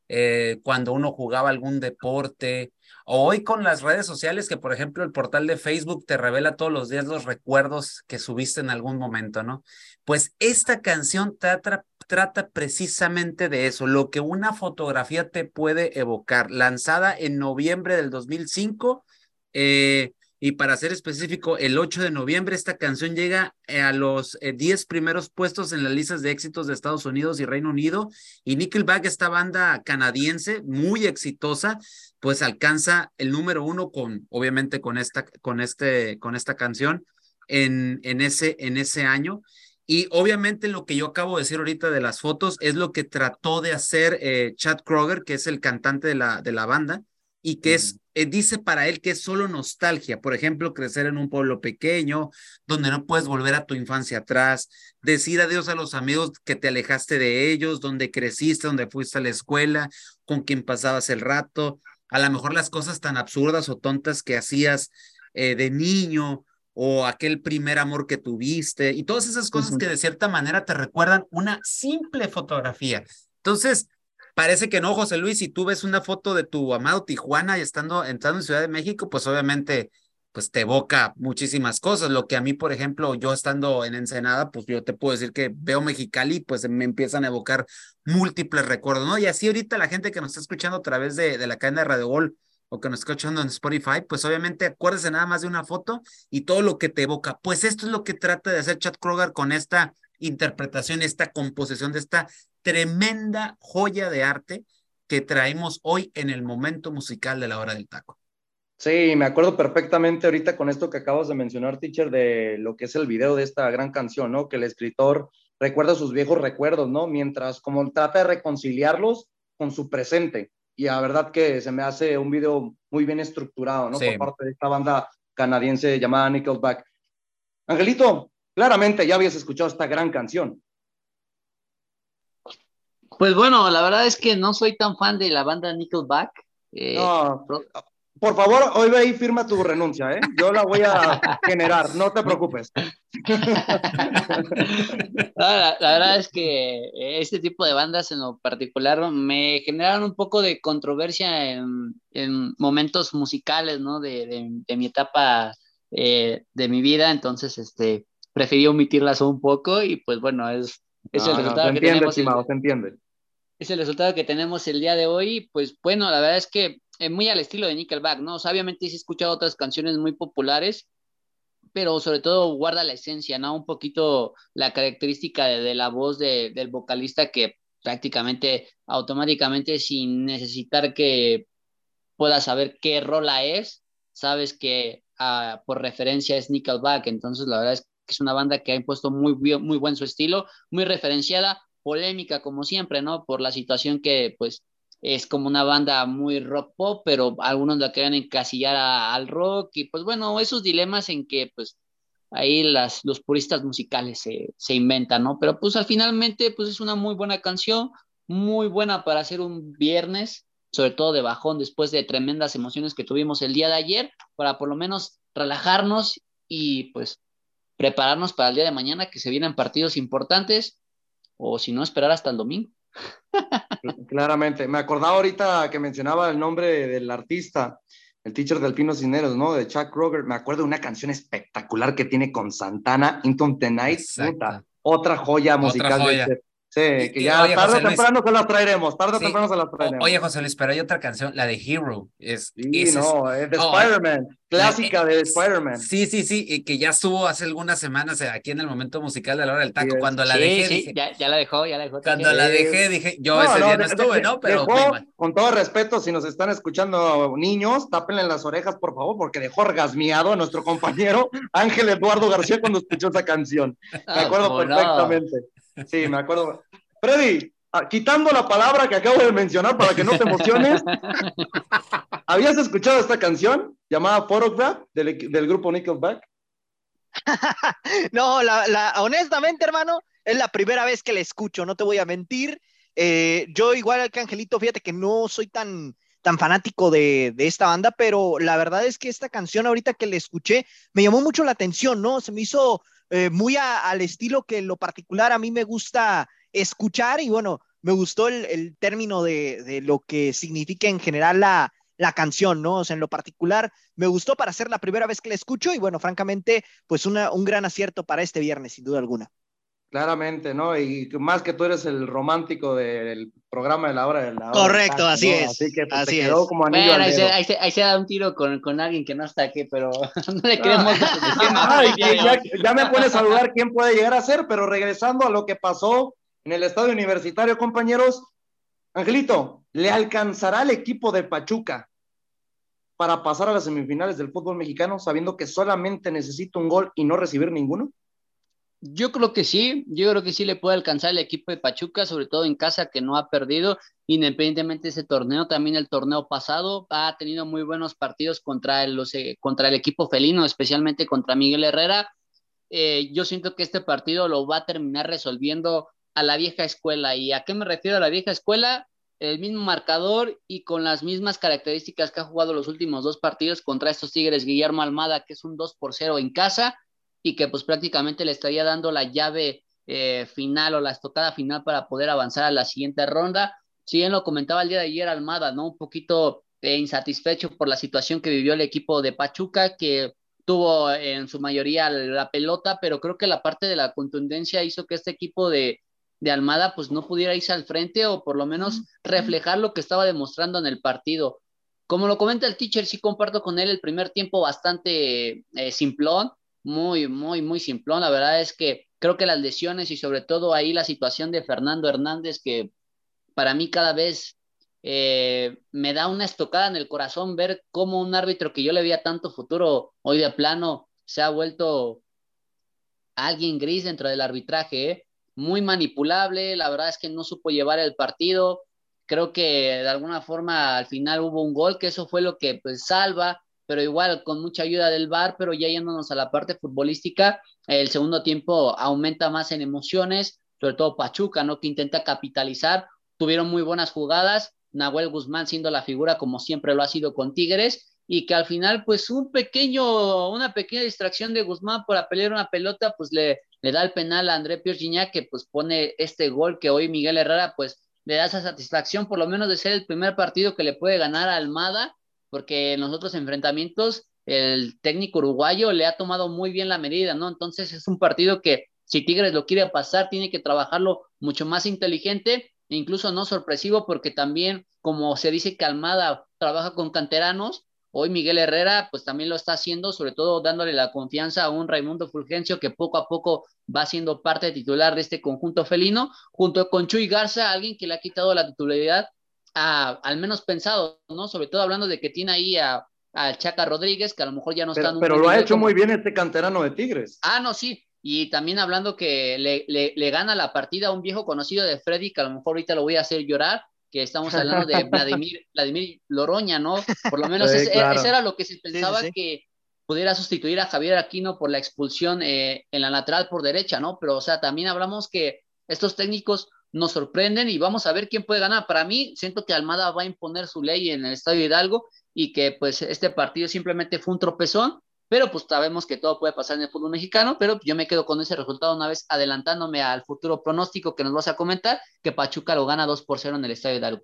eh, cuando uno jugaba algún deporte, o hoy con las redes sociales, que por ejemplo el portal de Facebook te revela todos los días los recuerdos que subiste en algún momento, ¿no? Pues esta canción trata, trata precisamente de eso, lo que una fotografía te puede evocar. Lanzada en noviembre del 2005, eh, y para ser específico, el 8 de noviembre esta canción llega eh, a los eh, 10 primeros puestos en las listas de éxitos de Estados Unidos y Reino Unido. Y Nickelback, esta banda canadiense muy exitosa, pues alcanza el número uno con, obviamente, con esta, con este, con esta canción en, en, ese, en ese año. Y obviamente lo que yo acabo de decir ahorita de las fotos es lo que trató de hacer eh, Chad Kroger, que es el cantante de la, de la banda, y que es, eh, dice para él que es solo nostalgia. Por ejemplo, crecer en un pueblo pequeño, donde no puedes volver a tu infancia atrás, decir adiós a los amigos que te alejaste de ellos, donde creciste, donde fuiste a la escuela, con quien pasabas el rato, a lo mejor las cosas tan absurdas o tontas que hacías eh, de niño o aquel primer amor que tuviste y todas esas cosas que de cierta manera te recuerdan una simple fotografía. Entonces, parece que no, José Luis, si tú ves una foto de tu amado Tijuana y estando entrando en Ciudad de México, pues obviamente pues te evoca muchísimas cosas. Lo que a mí, por ejemplo, yo estando en Ensenada, pues yo te puedo decir que veo Mexicali, pues me empiezan a evocar múltiples recuerdos, ¿no? Y así ahorita la gente que nos está escuchando a través de, de la cadena de Radio Gol o que nos está escuchando en Spotify, pues obviamente acuérdese nada más de una foto y todo lo que te evoca. Pues esto es lo que trata de hacer Chad Kroger con esta interpretación, esta composición de esta tremenda joya de arte que traemos hoy en el momento musical de la hora del taco. Sí, me acuerdo perfectamente ahorita con esto que acabas de mencionar, teacher, de lo que es el video de esta gran canción, ¿no? Que el escritor recuerda sus viejos recuerdos, ¿no? Mientras como trata de reconciliarlos con su presente. Y la verdad que se me hace un video muy bien estructurado, ¿no? Sí. Por parte de esta banda canadiense llamada Nickelback. Angelito, claramente ya habías escuchado esta gran canción. Pues bueno, la verdad es que no soy tan fan de la banda Nickelback. Eh, No, por favor, hoy ve y firma tu renuncia, ¿eh? Yo la voy a generar, no te preocupes. La, la verdad es que este tipo de bandas en lo particular me generaron un poco de controversia en, en momentos musicales, ¿no? De, de- de mi etapa eh, de mi vida, entonces este, preferí omitirlas un poco y pues bueno, es, es No, el no, resultado se que entiende, tenemos. el- se entiende. es el resultado que tenemos el día de hoy. Pues bueno, la verdad es que es muy al estilo de Nickelback, ¿no? O sea, obviamente sí he escuchado otras canciones muy populares, pero sobre todo guarda la esencia, ¿no? Un poquito la característica de, de la voz de- del vocalista que prácticamente automáticamente sin necesitar que puedas saber qué rola es, sabes que ah, por referencia es Nickelback, entonces la verdad es que es una banda que ha impuesto muy, muy buen su estilo, muy referenciada, polémica como siempre, ¿no? Por la situación que pues es como una banda muy rock pop, pero algunos la quieren encasillar a- al rock y pues bueno, esos dilemas en que pues ahí las, los puristas musicales se, se inventan, ¿no? Pero pues al finalmente pues es una muy buena canción, muy buena para hacer un viernes, sobre todo de bajón después de tremendas emociones que tuvimos el día de ayer, para por lo menos relajarnos y pues prepararnos para el día de mañana que se vienen partidos importantes o si no esperar hasta el domingo. Claramente. Me acordaba ahorita que mencionaba el nombre del artista, el teacher del Pino Cineros, ¿no? De Chuck Kroger. Me acuerdo de una canción espectacular que tiene con Santana, Into the Night. Otra joya musical joya. De, este, Sí, Y- que ya oye, tarde José o Luis. temprano se las traeremos, tarde o Sí. temprano se las O- traeremos. oye, José Luis, pero hay otra canción, la de Hero. Es, sí, es- no, es de no, Spider-Man, clásica de eh, Spider-Man. Sí, sí, sí, y que ya estuvo hace algunas semanas eh, aquí en el momento musical de la hora del taco. Cuando la sí, dejé, sí, dije, ya, ya la dejó, ya la dejó. cuando la dejé, dije, yo No, ese no, día no de- estuve, de- ¿no? Pero dejó, con todo respeto, si nos están escuchando niños, tápenle las orejas, por favor, porque dejó orgasmeado a nuestro compañero Ángel Eduardo García cuando escuchó esa canción. Me acuerdo perfectamente. Sí, me acuerdo. Freddy, ah, quitando la palabra que acabo de mencionar para que no te emociones, ¿habías escuchado esta canción llamada Photograph del, del grupo Nickelback? No, la, la- honestamente, hermano, es la primera vez que la escucho, no te voy a mentir. Eh, yo, igual que Angelito, fíjate que no soy tan, tan fanático de, de esta banda, pero la verdad es que esta canción, ahorita que la escuché, me llamó mucho la atención, ¿no? Se me hizo eh, muy a- al estilo que lo particular a mí me gusta escuchar y bueno, me gustó el, el término de, de lo que significa en general la, la canción, ¿no? O sea, en lo particular me gustó para ser la primera vez que la escucho y bueno, francamente, pues una, un gran acierto para este viernes, sin duda alguna. Claramente, ¿no? Y más que tú eres el romántico del programa de la hora de la hora Correcto, así es, Así que pues, así te quedó es. como anillo Bueno, al ahí se, dedo. ahí, se, ahí se da un tiro con, con alguien que no está aquí, pero no le queremos que ya, ya me pones a dudar quién puede llegar a ser, pero regresando a lo que pasó en el estadio universitario, compañeros, Angelito, ¿le alcanzará al equipo de Pachuca para pasar a las semifinales del fútbol mexicano sabiendo que solamente necesita un gol y no recibir ninguno? Yo creo que sí, yo creo que sí le puede alcanzar el equipo de Pachuca, sobre todo en casa que no ha perdido, independientemente de ese torneo, también el torneo pasado ha tenido muy buenos partidos contra el, los, eh, contra el equipo felino, especialmente contra Miguel Herrera. Eh, yo siento que este partido lo va a terminar resolviendo a la vieja escuela. ¿Y a qué me refiero a la vieja escuela? El mismo marcador y con las mismas características que ha jugado los últimos dos partidos contra estos Tigres, Guillermo Almada, que es un 2 por 0 en casa y que pues prácticamente le estaría dando la llave eh, final o la estocada final para poder avanzar a la siguiente ronda. Si bien lo comentaba el día de ayer Almada, ¿no? Un poquito eh, insatisfecho por la situación que vivió el equipo de Pachuca, que tuvo en su mayoría la pelota, pero creo que la parte de la contundencia hizo que este equipo de, de Almada pues no pudiera irse al frente o por lo menos reflejar lo que estaba demostrando en el partido. Como lo comenta el teacher, sí comparto con él el primer tiempo bastante eh, simplón, muy, muy, muy simplón. La verdad es que creo que las lesiones y sobre todo ahí la situación de Fernando Hernández, que para mí cada vez eh, me da una estocada en el corazón ver cómo un árbitro que yo le veía tanto futuro hoy de plano se ha vuelto alguien gris dentro del arbitraje, ¿eh? muy manipulable, la verdad es que no supo llevar el partido, creo que de alguna forma al final hubo un gol, que eso fue lo que pues salva, pero igual con mucha ayuda del VAR, pero ya yéndonos a la parte futbolística, el segundo tiempo aumenta más en emociones, sobre todo Pachuca, ¿no? Que intenta capitalizar, tuvieron muy buenas jugadas, Nahuel Guzmán siendo la figura como siempre lo ha sido con Tigres, y que al final, pues un pequeño, una pequeña distracción de Guzmán por pelear una pelota, pues le, le da el penal a André Pierre Gignac, que pues pone este gol que hoy Miguel Herrera, pues le da esa satisfacción por lo menos de ser el primer partido que le puede ganar a Almada, porque en los otros enfrentamientos el técnico uruguayo le ha tomado muy bien la medida, ¿no? Entonces es un partido que si Tigres lo quiere pasar, tiene que trabajarlo mucho más inteligente, e incluso no sorpresivo, porque también, como se dice que Almada trabaja con canteranos, hoy Miguel Herrera pues también lo está haciendo, sobre todo dándole la confianza a un Raimundo Fulgencio que poco a poco va siendo parte titular de este conjunto felino, junto con Chuy Garza, alguien que le ha quitado la titularidad a, al menos pensado, ¿no? Sobre todo hablando de que tiene ahí a, a Chaca Rodríguez, que a lo mejor ya no Pero, está en un pero lo ha hecho como- muy bien este canterano de Tigres. Ah, no, sí. Y también hablando que le, le, le gana la partida a un viejo conocido de Freddy, que a lo mejor ahorita lo voy a hacer llorar, que estamos hablando de Vladimir, Vladimir Loroña, ¿no? Por lo menos Sí, claro. ese era lo que se pensaba sí. que pudiera sustituir a Javier Aquino por la expulsión eh, en la lateral por derecha, ¿no? Pero, o sea, también hablamos que estos técnicos nos sorprenden y vamos a ver quién puede ganar. Para mí, siento que Almada va a imponer su ley en el Estadio Hidalgo y que pues este partido simplemente fue un tropezón, pero pues sabemos que todo puede pasar en el fútbol mexicano, pero yo me quedo con ese resultado una vez adelantándome al futuro pronóstico que nos vas a comentar, que Pachuca lo gana 2 por 0 en el Estadio Hidalgo.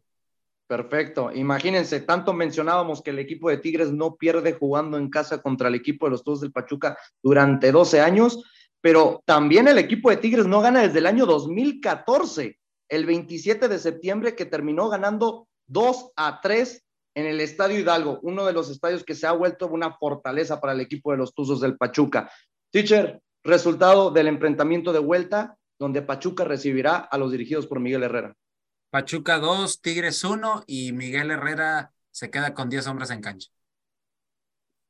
Perfecto. Imagínense, tanto mencionábamos que el equipo de Tigres no pierde jugando en casa contra el equipo de los Toros del Pachuca durante 12 años, pero también el equipo de Tigres no gana desde el año 2014, el 27 de septiembre que terminó ganando 2 a 3 en el Estadio Hidalgo, uno de los estadios que se ha vuelto una fortaleza para el equipo de los Tuzos del Pachuca. Teacher, resultado del enfrentamiento de vuelta, donde Pachuca recibirá a los dirigidos por Miguel Herrera. Pachuca 2, Tigres 1 y Miguel Herrera se queda con 10 hombres en cancha.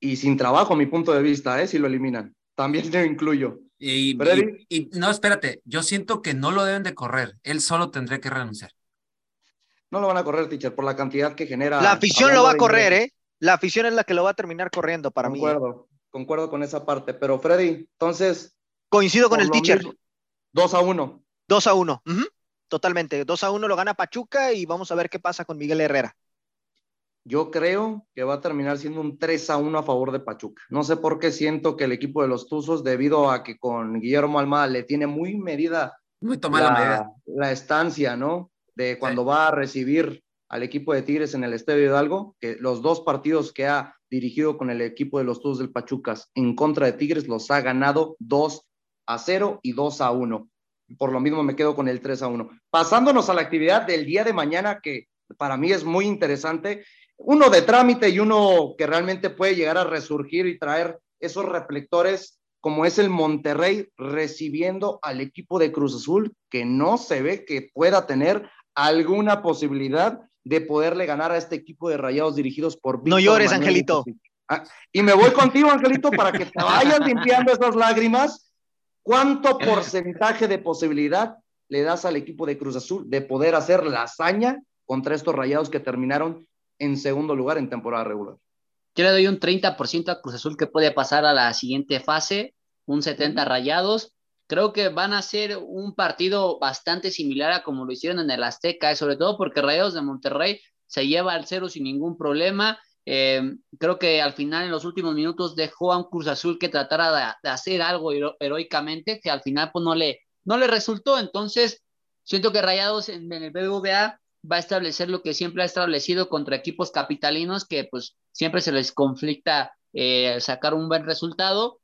Y sin trabajo, a mi punto de vista, ¿eh? si lo eliminan. También lo incluyo. Y, y, y, no, espérate, yo siento que no lo deben de correr, él solo tendría que renunciar. No lo van a correr, teacher, por la cantidad que genera. La afición lo va a correr, ¿eh? La afición es la que lo va a terminar corriendo para concuerdo, mí. Concuerdo con esa parte, pero Freddy, entonces. Coincido con el teacher. 2 a 1. 2 a 1. Uh -huh. Totalmente. 2 a 1 lo gana Pachuca y vamos a ver qué pasa con Miguel Herrera. Yo creo que va a terminar siendo un 3 a 1 a favor de Pachuca. No sé por qué siento que el equipo de los Tuzos, debido a que con Guillermo Almada le tiene muy medida, muy tomada la, medida. la estancia, ¿no? De cuando sí. va a recibir al equipo de Tigres en el Estadio Hidalgo, que los dos partidos que ha dirigido con el equipo de los Tuzos del Pachucas en contra de Tigres los ha ganado 2 a 0 y 2 a 1. Por lo mismo me quedo con el 3 a 1. Pasándonos a la actividad del día de mañana, que para mí es muy interesante, uno de trámite y uno que realmente puede llegar a resurgir y traer esos reflectores, como es el Monterrey recibiendo al equipo de Cruz Azul, que no se ve que pueda tener alguna posibilidad de poderle ganar a este equipo de rayados dirigidos por Víctor No llores, Manuel Angelito. Ah, y me voy contigo, Angelito, para que te vayas limpiando esas lágrimas. ¿Cuánto porcentaje de posibilidad le das al equipo de Cruz Azul de poder hacer la hazaña contra estos rayados que terminaron en segundo lugar en temporada regular. Yo le doy un 30% a Cruz Azul que puede pasar a la siguiente fase, un 70 rayados. Creo que van a ser un partido bastante similar a como lo hicieron en el Azteca, eh, sobre todo porque Rayados de Monterrey se lleva al cero sin ningún problema. Eh, creo que al final, en los últimos minutos, dejó a un Cruz Azul que tratara de, de hacer algo hero heroicamente, que al final pues, no, le, no le resultó. Entonces, siento que Rayados en, en el BBVA va a establecer lo que siempre ha establecido contra equipos capitalinos que pues siempre se les conflicta eh, sacar un buen resultado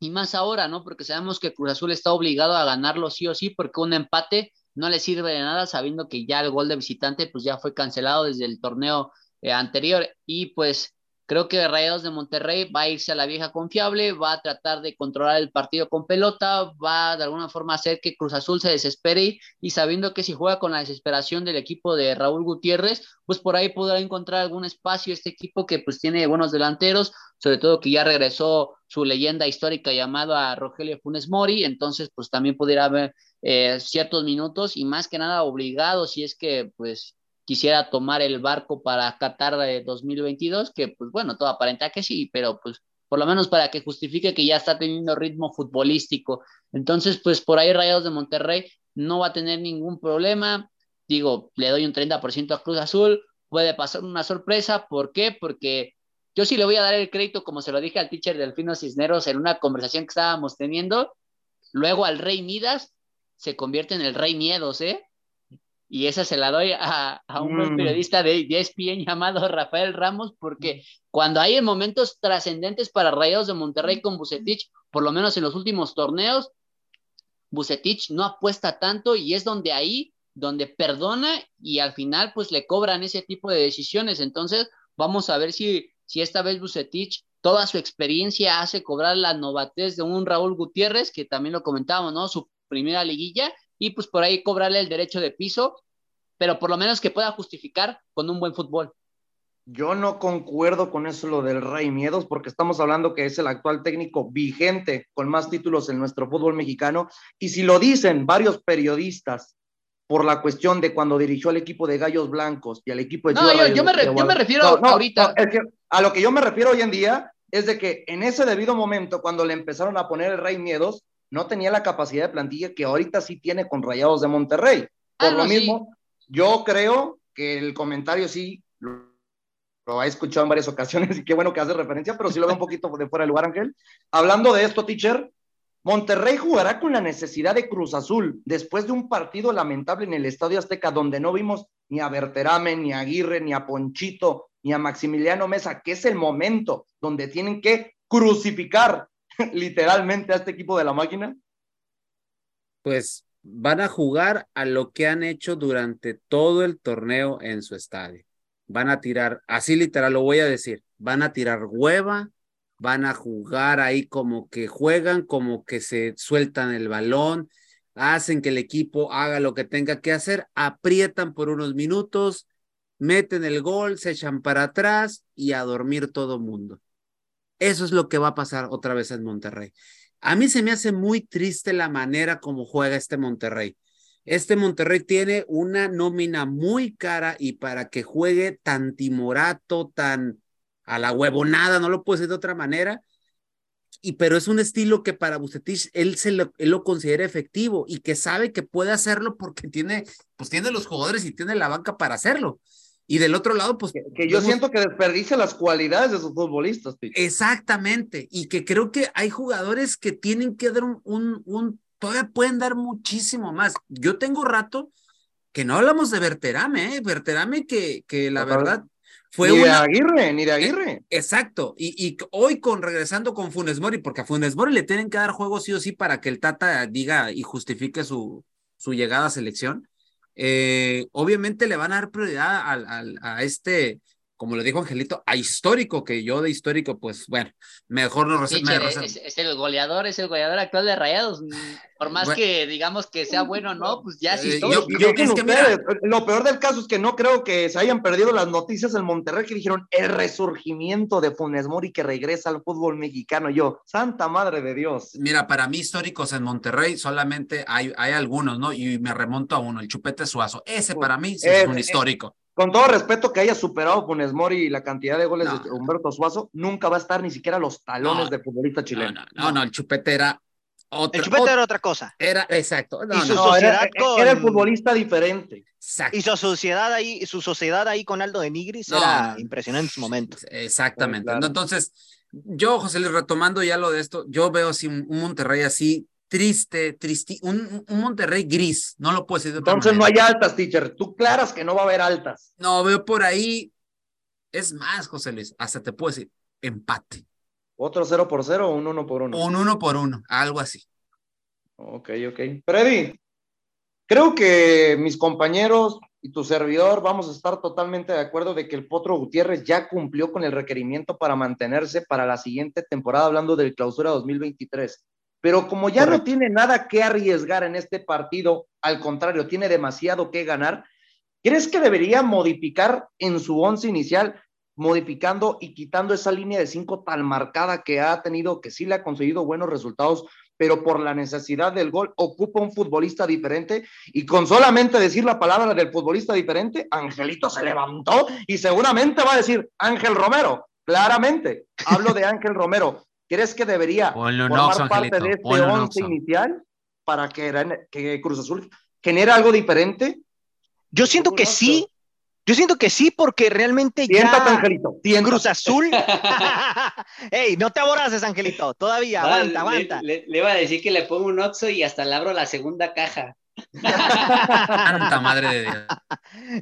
y más ahora, ¿no? Porque sabemos que Cruz Azul está obligado a ganarlo sí o sí porque un empate no le sirve de nada sabiendo que ya el gol de visitante pues ya fue cancelado desde el torneo eh, anterior y pues Creo que Rayados de Monterrey va a irse a la vieja confiable, va a tratar de controlar el partido con pelota, va de alguna forma a hacer que Cruz Azul se desespere y sabiendo que si juega con la desesperación del equipo de Raúl Gutiérrez, pues por ahí podrá encontrar algún espacio este equipo que pues tiene buenos delanteros, sobre todo que ya regresó su leyenda histórica llamado a Rogelio Funes Mori, entonces pues también pudiera haber eh, ciertos minutos y más que nada obligado si es que pues quisiera tomar el barco para Qatar de 2022, que pues bueno, todo aparenta que sí, pero pues por lo menos para que justifique que ya está teniendo ritmo futbolístico. Entonces, pues por ahí Rayados de Monterrey no va a tener ningún problema. Digo, le doy un 30% a Cruz Azul, puede pasar una sorpresa. ¿Por qué? Porque yo sí le voy a dar el crédito, como se lo dije al teacher Delfino Cisneros en una conversación que estábamos teniendo. Luego al Rey Midas se convierte en el Rey Miedos, ¿eh? Y esa se la doy a, a un buen Mm. periodista de ESPN llamado Rafael Ramos, porque cuando hay momentos trascendentes para Rayados de Monterrey con Bucetich, por lo menos en los últimos torneos, Bucetich no apuesta tanto y es donde ahí, donde perdona y al final pues le cobran ese tipo de decisiones. Entonces, vamos a ver si, si esta vez Bucetich toda su experiencia hace cobrar la novatez de un Raúl Gutiérrez, que también lo comentábamos, ¿no? Su primera liguilla, y pues por ahí cobrarle el derecho de piso, pero por lo menos que pueda justificar con un buen fútbol. Yo no concuerdo con eso lo del Rey Miedos, porque estamos hablando que es el actual técnico vigente con más títulos en nuestro fútbol mexicano. Y si lo dicen varios periodistas por la cuestión de cuando dirigió al equipo de Gallos Blancos y al equipo de No, yo, yo, me, re, yo, me, refiero no, no, ahorita. No, es que a lo que yo me refiero hoy en día es de que en ese debido momento, cuando le empezaron a poner el Rey Miedos, no tenía la capacidad de plantilla que ahorita sí tiene con Rayados de Monterrey. Por ah, lo mismo, sí. yo creo que el comentario sí lo, lo, he escuchado en varias ocasiones y qué bueno que hace referencia, pero sí lo veo un poquito de fuera de lugar, Ángel. Hablando de esto, teacher, Monterrey jugará con la necesidad de Cruz Azul después de un partido lamentable en el Estadio Azteca donde no vimos ni a Berterame, ni a Aguirre, ni a Ponchito, ni a Maximiliano Mesa, que es el momento donde tienen que crucificar literalmente a este equipo de la máquina? Pues van a jugar a lo que han hecho durante todo el torneo en su estadio. Van a tirar, así literal lo voy a decir, van a tirar hueva, van a jugar ahí como que juegan, como que se sueltan el balón, hacen que el equipo haga lo que tenga que hacer, aprietan por unos minutos, meten el gol, se echan para atrás y a dormir todo mundo. Eso es lo que va a pasar otra vez en Monterrey. A mí se me hace muy triste la manera como juega este Monterrey. Este Monterrey tiene una nómina muy cara y para que juegue tan timorato, tan a la huevonada, no lo puedo decir de otra manera, y pero es un estilo que para Bucetich él se lo, lo considera efectivo y que sabe que puede hacerlo porque tiene, pues tiene los jugadores y tiene la banca para hacerlo. Y del otro lado, pues... Que, yo siento que desperdicia las cualidades de sus futbolistas. Exactamente. Y que creo que hay jugadores que tienen que dar un, un, un, todavía pueden dar muchísimo más. Yo tengo rato que no hablamos de Berterame, ¿eh? Berterame que, que la verdad fue ni de Aguirre, ni de Aguirre. Exacto. Y, y, hoy con regresando con Funes Mori, porque a Funes Mori le tienen que dar juego sí o sí para que el Tata diga y justifique su, su llegada a selección eh, obviamente le van a dar prioridad al, al, a este, como lo dijo Angelito, a histórico, que yo de histórico, pues bueno, mejor no sí, es, es, el goleador, es el goleador actual de Rayados. Por más bueno, que digamos que sea bueno o no, pues ya sí. Yo, yo, es que mira, lo peor del caso es que no creo que se hayan perdido las noticias en Monterrey que dijeron el resurgimiento de Funes Mori que regresa al fútbol mexicano. Yo, santa madre de Dios. Mira, para mí históricos en Monterrey solamente hay, hay algunos, ¿no? Y me remonto a uno, el Chupete Suazo. Ese para mí sí es, es un histórico. Con todo respeto que haya superado Funes Mori y la cantidad de goles no, de Humberto Suazo, nunca va a estar ni siquiera los talones no, de futbolista chileno. No, no, no, el Chupete era otra, el Chupete otra, era otra cosa. Era, exacto. y su sociedad era, con... era, el futbolista diferente. Exacto. Y su sociedad ahí, su sociedad ahí con Aldo de Nigris era impresionante en su momento. Exactamente. Claro. Entonces, yo, José Luis, retomando ya lo de esto, yo veo así un, un Monterrey así triste, tristi, un, un, Monterrey gris, no lo puedo decir de Entonces no hay altas, teacher. Tú claras que no va a haber altas. No, veo por ahí, es más, José Luis, hasta te puedo decir, empate. ¿Otro cero por cero o un uno por uno? Un uno por uno, algo así. Ok, ok. Freddy, creo que mis compañeros y tu servidor vamos a estar totalmente de acuerdo de que el Potro Gutiérrez ya cumplió con el requerimiento para mantenerse para la siguiente temporada, hablando del clausura 2023. Pero como ya Correcto. no tiene nada que arriesgar en este partido, al contrario, tiene demasiado que ganar, ¿crees que debería modificar en su once inicial, modificando y quitando esa línea de cinco tan marcada que ha tenido, que sí le ha conseguido buenos resultados, pero por la necesidad del gol ocupa un futbolista diferente y con solamente decir la palabra del futbolista diferente, Angelito se levantó y seguramente va a decir Ángel Romero, claramente, hablo de Ángel Romero. ¿Crees que debería formar parte Angelito, de este once oxo. inicial para que, que Cruz Azul genere algo diferente? Yo siento que sí, yo siento que sí, porque realmente Siéntate, ya Angelito. siéntate. Cruz Azul. Ey, no te aboraces, Angelito. Todavía, Va, aguanta, aguanta. Le, le, le, iba a decir que le pongo un oxo y hasta le abro la segunda caja. Santa madre de Dios.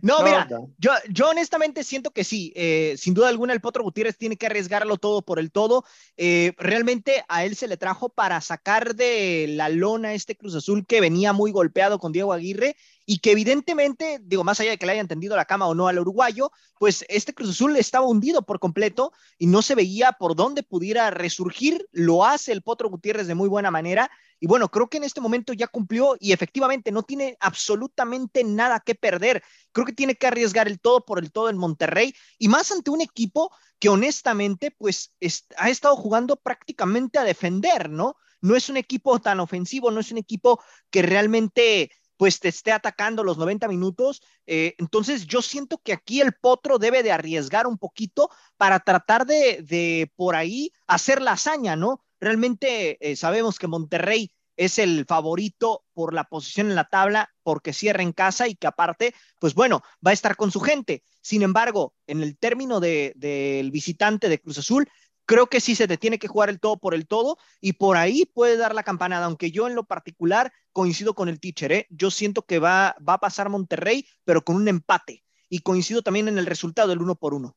No, mira, no, no. Yo, yo honestamente siento que sí. Eh, sin duda alguna, el Potro Gutiérrez tiene que arriesgarlo todo por el todo. Eh, realmente a él se le trajo para sacar de la lona este Cruz Azul que venía muy golpeado con Diego Aguirre y que evidentemente, digo, más allá de que le hayan tendido la cama o no al uruguayo, pues este Cruz Azul estaba hundido por completo y no se veía por dónde pudiera resurgir. Lo hace el Potro Gutiérrez de muy buena manera. Y bueno, creo que en este momento ya cumplió y efectivamente no tiene absolutamente nada que perder. Creo que tiene que arriesgar el todo por el todo en Monterrey y más ante un equipo que honestamente pues es, ha estado jugando prácticamente a defender, ¿no? No es un equipo tan ofensivo, no es un equipo que realmente pues te esté atacando los 90 minutos. Eh, entonces yo siento que aquí el Potro debe de arriesgar un poquito para tratar de, de por ahí hacer la hazaña, ¿no? Realmente eh, sabemos que Monterrey es el favorito por la posición en la tabla, porque cierra en casa y que aparte, pues bueno, va a estar con su gente. Sin embargo, en el término del de, visitante de Cruz Azul, creo que sí se te tiene que jugar el todo por el todo y por ahí puede dar la campanada, aunque yo en lo particular coincido con el teacher, ¿eh? yo siento que va, va a pasar Monterrey, pero con un empate y coincido también en el resultado del uno por uno.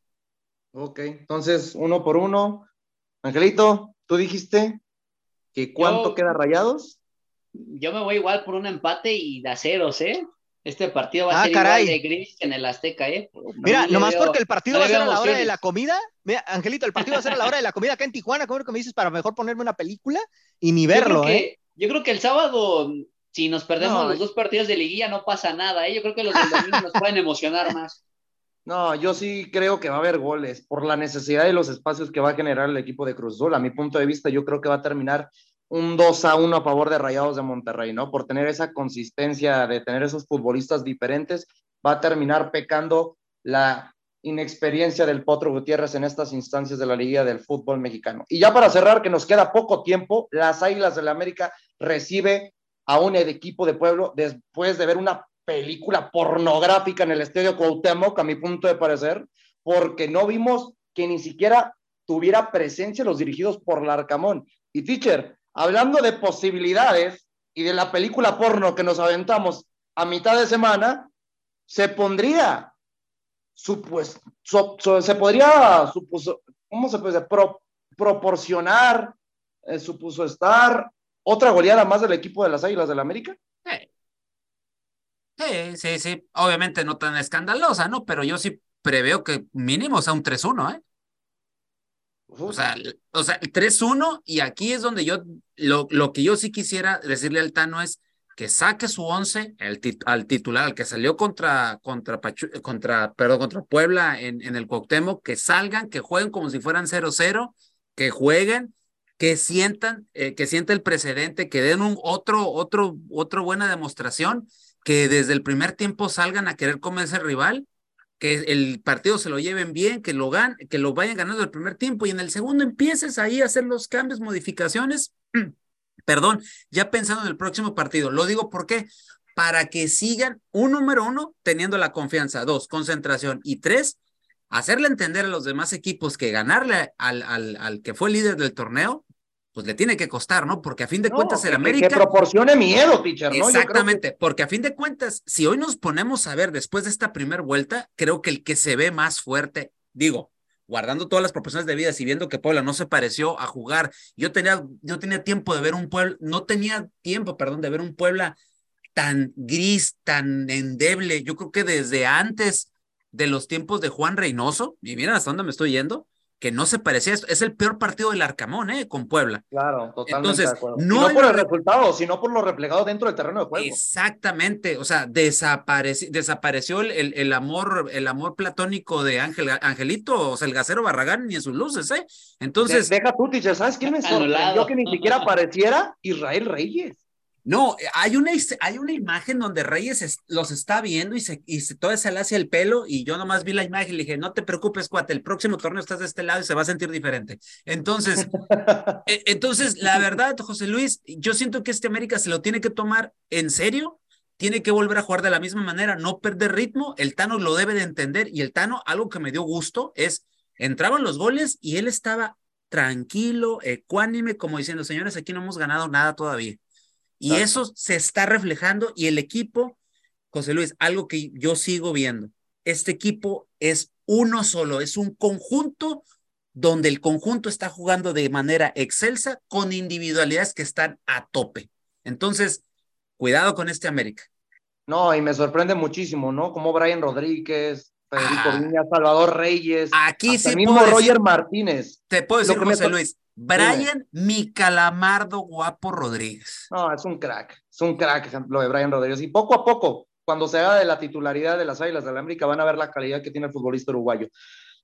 Ok, entonces uno por uno. Angelito, tú dijiste. ¿Que ¿Cuánto Yo- queda rayados? Yo me voy igual por un empate y de ceros, ¿eh? Este partido va a Ah, ser caray. igual de gris que en el Azteca, ¿eh? Mira, No nomás veo- porque el partido no va a ser a la hora de la comida. Mira, Angelito, el partido va a ser a la hora de la comida acá en Tijuana. ¿Cómo que me dices para mejor ponerme una película y ni Yo verlo, creo eh? que- Yo creo que el sábado, si nos perdemos No, los dos partidos de liguilla, no pasa nada, ¿eh? Yo creo que los del domingo nos pueden emocionar más. No, yo sí creo que va a haber goles por la necesidad de los espacios que va a generar el equipo de Cruz Azul. A mi punto de vista, yo creo que va a terminar un 2 a 1 a favor de Rayados de Monterrey, ¿no? Por tener esa consistencia de tener esos futbolistas diferentes, va a terminar pecando la inexperiencia del Potro Gutiérrez en estas instancias de la Liga del Fútbol Mexicano. Y ya para cerrar, que nos queda poco tiempo, las Águilas del la América recibe a un equipo de pueblo después de ver una película pornográfica en el Estadio Cuauhtémoc, a mi punto de parecer, porque no vimos que ni siquiera tuviera presencia los dirigidos por Larcamón. Y teacher, hablando de posibilidades y de la película porno que nos aventamos a mitad de semana, se pondría, supus, so- se podría, supuso, ¿cómo se puede proporcionar, eh, supuso estar otra goleada más del equipo de las Águilas del América. Sí. Sí, sí, sí. Obviamente no tan escandalosa, ¿no? Pero yo sí preveo que mínimo sea un 3-1, ¿eh? O sea, o sea, el 3-1 y aquí es donde yo, lo, lo que yo sí quisiera decirle al Tano es que saque su 11 el tit- al titular, al que salió contra, contra, Pachu- contra, contra Puebla en, en el Cuauhtémoc, que salgan, que jueguen como si fueran 0-0, que jueguen, que sientan, eh, que sienta el precedente, que den un otro, otro, otro buena demostración, que desde el primer tiempo salgan a querer comerse al rival que el partido se lo lleven bien, que lo, gan que lo vayan ganando el primer tiempo y en el segundo empieces ahí a hacer los cambios, modificaciones. Perdón, ya pensando en el próximo partido. Lo digo porque para que sigan, un número uno, teniendo la confianza, dos, concentración y tres, hacerle entender a los demás equipos que ganarle al, al, al que fue líder del torneo, pues le tiene que costar, ¿no? Porque a fin de No, cuentas el que- América... Que proporcione miedo, teacher, ¿no? Que- Exactamente, porque a fin de cuentas, si hoy nos ponemos a ver después de esta primera vuelta, creo que el que se ve más fuerte, digo, guardando todas las proporciones debidas y viendo que Puebla no se pareció a jugar, yo tenía, yo tenía tiempo de ver un Puebla, no tenía tiempo, perdón, de ver un Puebla tan gris, tan endeble, yo creo que desde antes de los tiempos de Juan Reynoso, y miren hasta dónde me estoy yendo, que no se parecía a esto, es el peor partido del Arcamón, ¿eh? Con Puebla. Claro, totalmente Entonces, de no por el re- resultado, sino por lo replegado dentro del terreno de juego. Exactamente, o sea, desapareci- desapareció el, el, el amor, el amor platónico de Ángel, Angelito, o sea, el gasero Barragán ni en sus luces, ¿eh? Entonces, De- deja tú, teacher, ¿sabes quién me sorprendió que ni siquiera apareciera? Israel Reyes. No, hay una, hay una imagen donde Reyes es- los está viendo y se, y se todo se le hace el pelo, y yo nomás vi la imagen y le dije, no te preocupes, cuate, el próximo torneo estás de este lado y se va a sentir diferente. Entonces, e- entonces, la verdad, José Luis, yo siento que este América se lo tiene que tomar en serio, tiene que volver a jugar de la misma manera, no perder ritmo, el Tano lo debe de entender y el Tano, algo que me dio gusto es, entraban los goles y él estaba tranquilo, ecuánime, como diciendo, señores, aquí no hemos ganado nada todavía. Y eso se está reflejando y el equipo, José Luis, algo que yo sigo viendo, este equipo es uno solo, es un conjunto donde el conjunto está jugando de manera excelsa con individualidades que están a tope. Entonces, cuidado con este América. No, y me sorprende muchísimo, ¿no? Como Brian Rodríguez, Federico Ah. Viña, Salvador Reyes, Aquí hasta sí el mismo puedo decir, Roger Martínez. te puedo decir, me José Luis, Brian Mi Calamardo Guapo Rodríguez. No, es un crack, es un crack ejemplo de Brian Rodríguez. Y poco a poco, cuando se haga de la titularidad de las Águilas de la América, van a ver la calidad que tiene el futbolista uruguayo.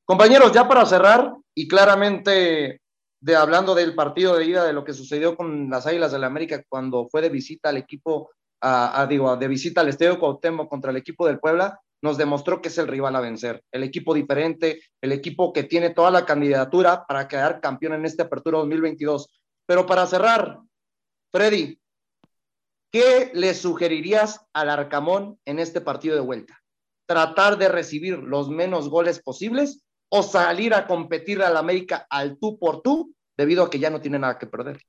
Compañeros, ya para cerrar, y claramente de hablando del partido de ida, de lo que sucedió con las Águilas de la América cuando fue de visita al equipo, a, a- digo, de visita al Estadio Cuauhtémoc contra el equipo del Puebla, nos demostró que es el rival a vencer, el equipo diferente, el equipo que tiene toda la candidatura para quedar campeón en esta apertura 2022. Pero para cerrar, Freddy, ¿qué le sugerirías al Arcamón en este partido de vuelta? ¿Tratar de recibir los menos goles posibles o salir a competir al América al tú por tú debido a que ya no tiene nada que perder?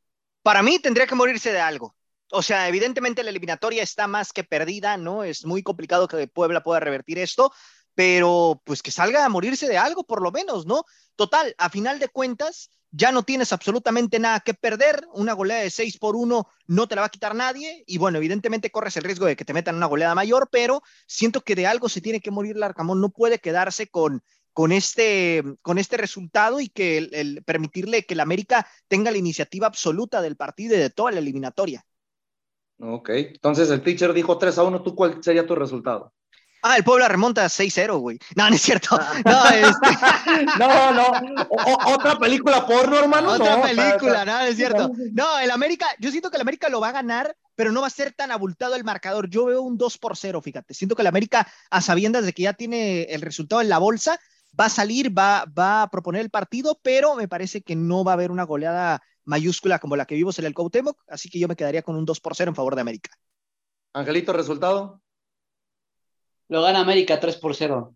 Para mí tendría que morirse de algo. O sea, evidentemente la eliminatoria está más que perdida, ¿no? Es muy complicado que Puebla pueda revertir esto, pero pues que salga a morirse de algo por lo menos, ¿no? Total, a final de cuentas, ya no tienes absolutamente nada que perder, una goleada de 6 por 1 no te la va a quitar nadie y bueno, evidentemente corres el riesgo de que te metan una goleada mayor, pero siento que de algo se tiene que morir el Arcamón, no puede quedarse con, con, este, con este resultado y que el, permitirle que el América tenga la iniciativa absoluta del partido y de toda la eliminatoria. Ok, entonces el teacher dijo 3 a 1, ¿tú cuál sería tu resultado? Ah, el Puebla remonta 6-0, güey. No, no es cierto. No, este... no, no. otra película porno, hermano. Otra película, no, es cierto. No, el América, yo siento que el América lo va a ganar, pero no va a ser tan abultado el marcador. Yo veo un 2 por 0, fíjate. Siento que el América, a sabiendas de que ya tiene el resultado en la bolsa, va a salir, va, va a proponer el partido, pero me parece que no va a haber una goleada mayúscula como la que vimos en el Coutemoc, así que yo me quedaría con un 2 por 0 en favor de América. Angelito, resultado. Lo gana América 3 por 0.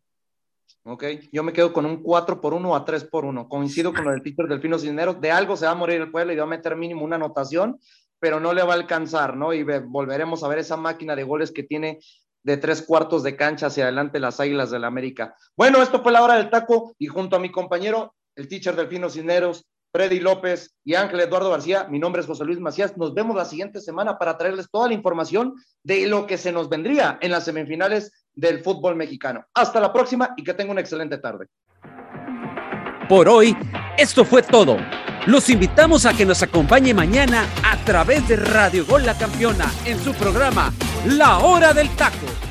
Ok, yo me quedo con un 4 por 1 a 3 por 1. Coincido con lo del del Delfino Cisneros. De algo se va a morir el pueblo y va a meter mínimo una anotación, pero no le va a alcanzar, ¿no? Y volveremos a ver esa máquina de goles que tiene de tres cuartos de cancha hacia adelante las Águilas del la América. Bueno, esto fue la hora del taco y junto a mi compañero, el teacher Delfino Cisneros, Freddy López y Ángel Eduardo García. Mi nombre es José Luis Macías. Nos vemos la siguiente semana para traerles toda la información de lo que se nos vendría en las semifinales del fútbol mexicano. Hasta la próxima y que tenga una excelente tarde. Por hoy, esto fue todo. Los invitamos a que nos acompañe mañana a través de Radio Gol La Campeona en su programa La Hora del Taco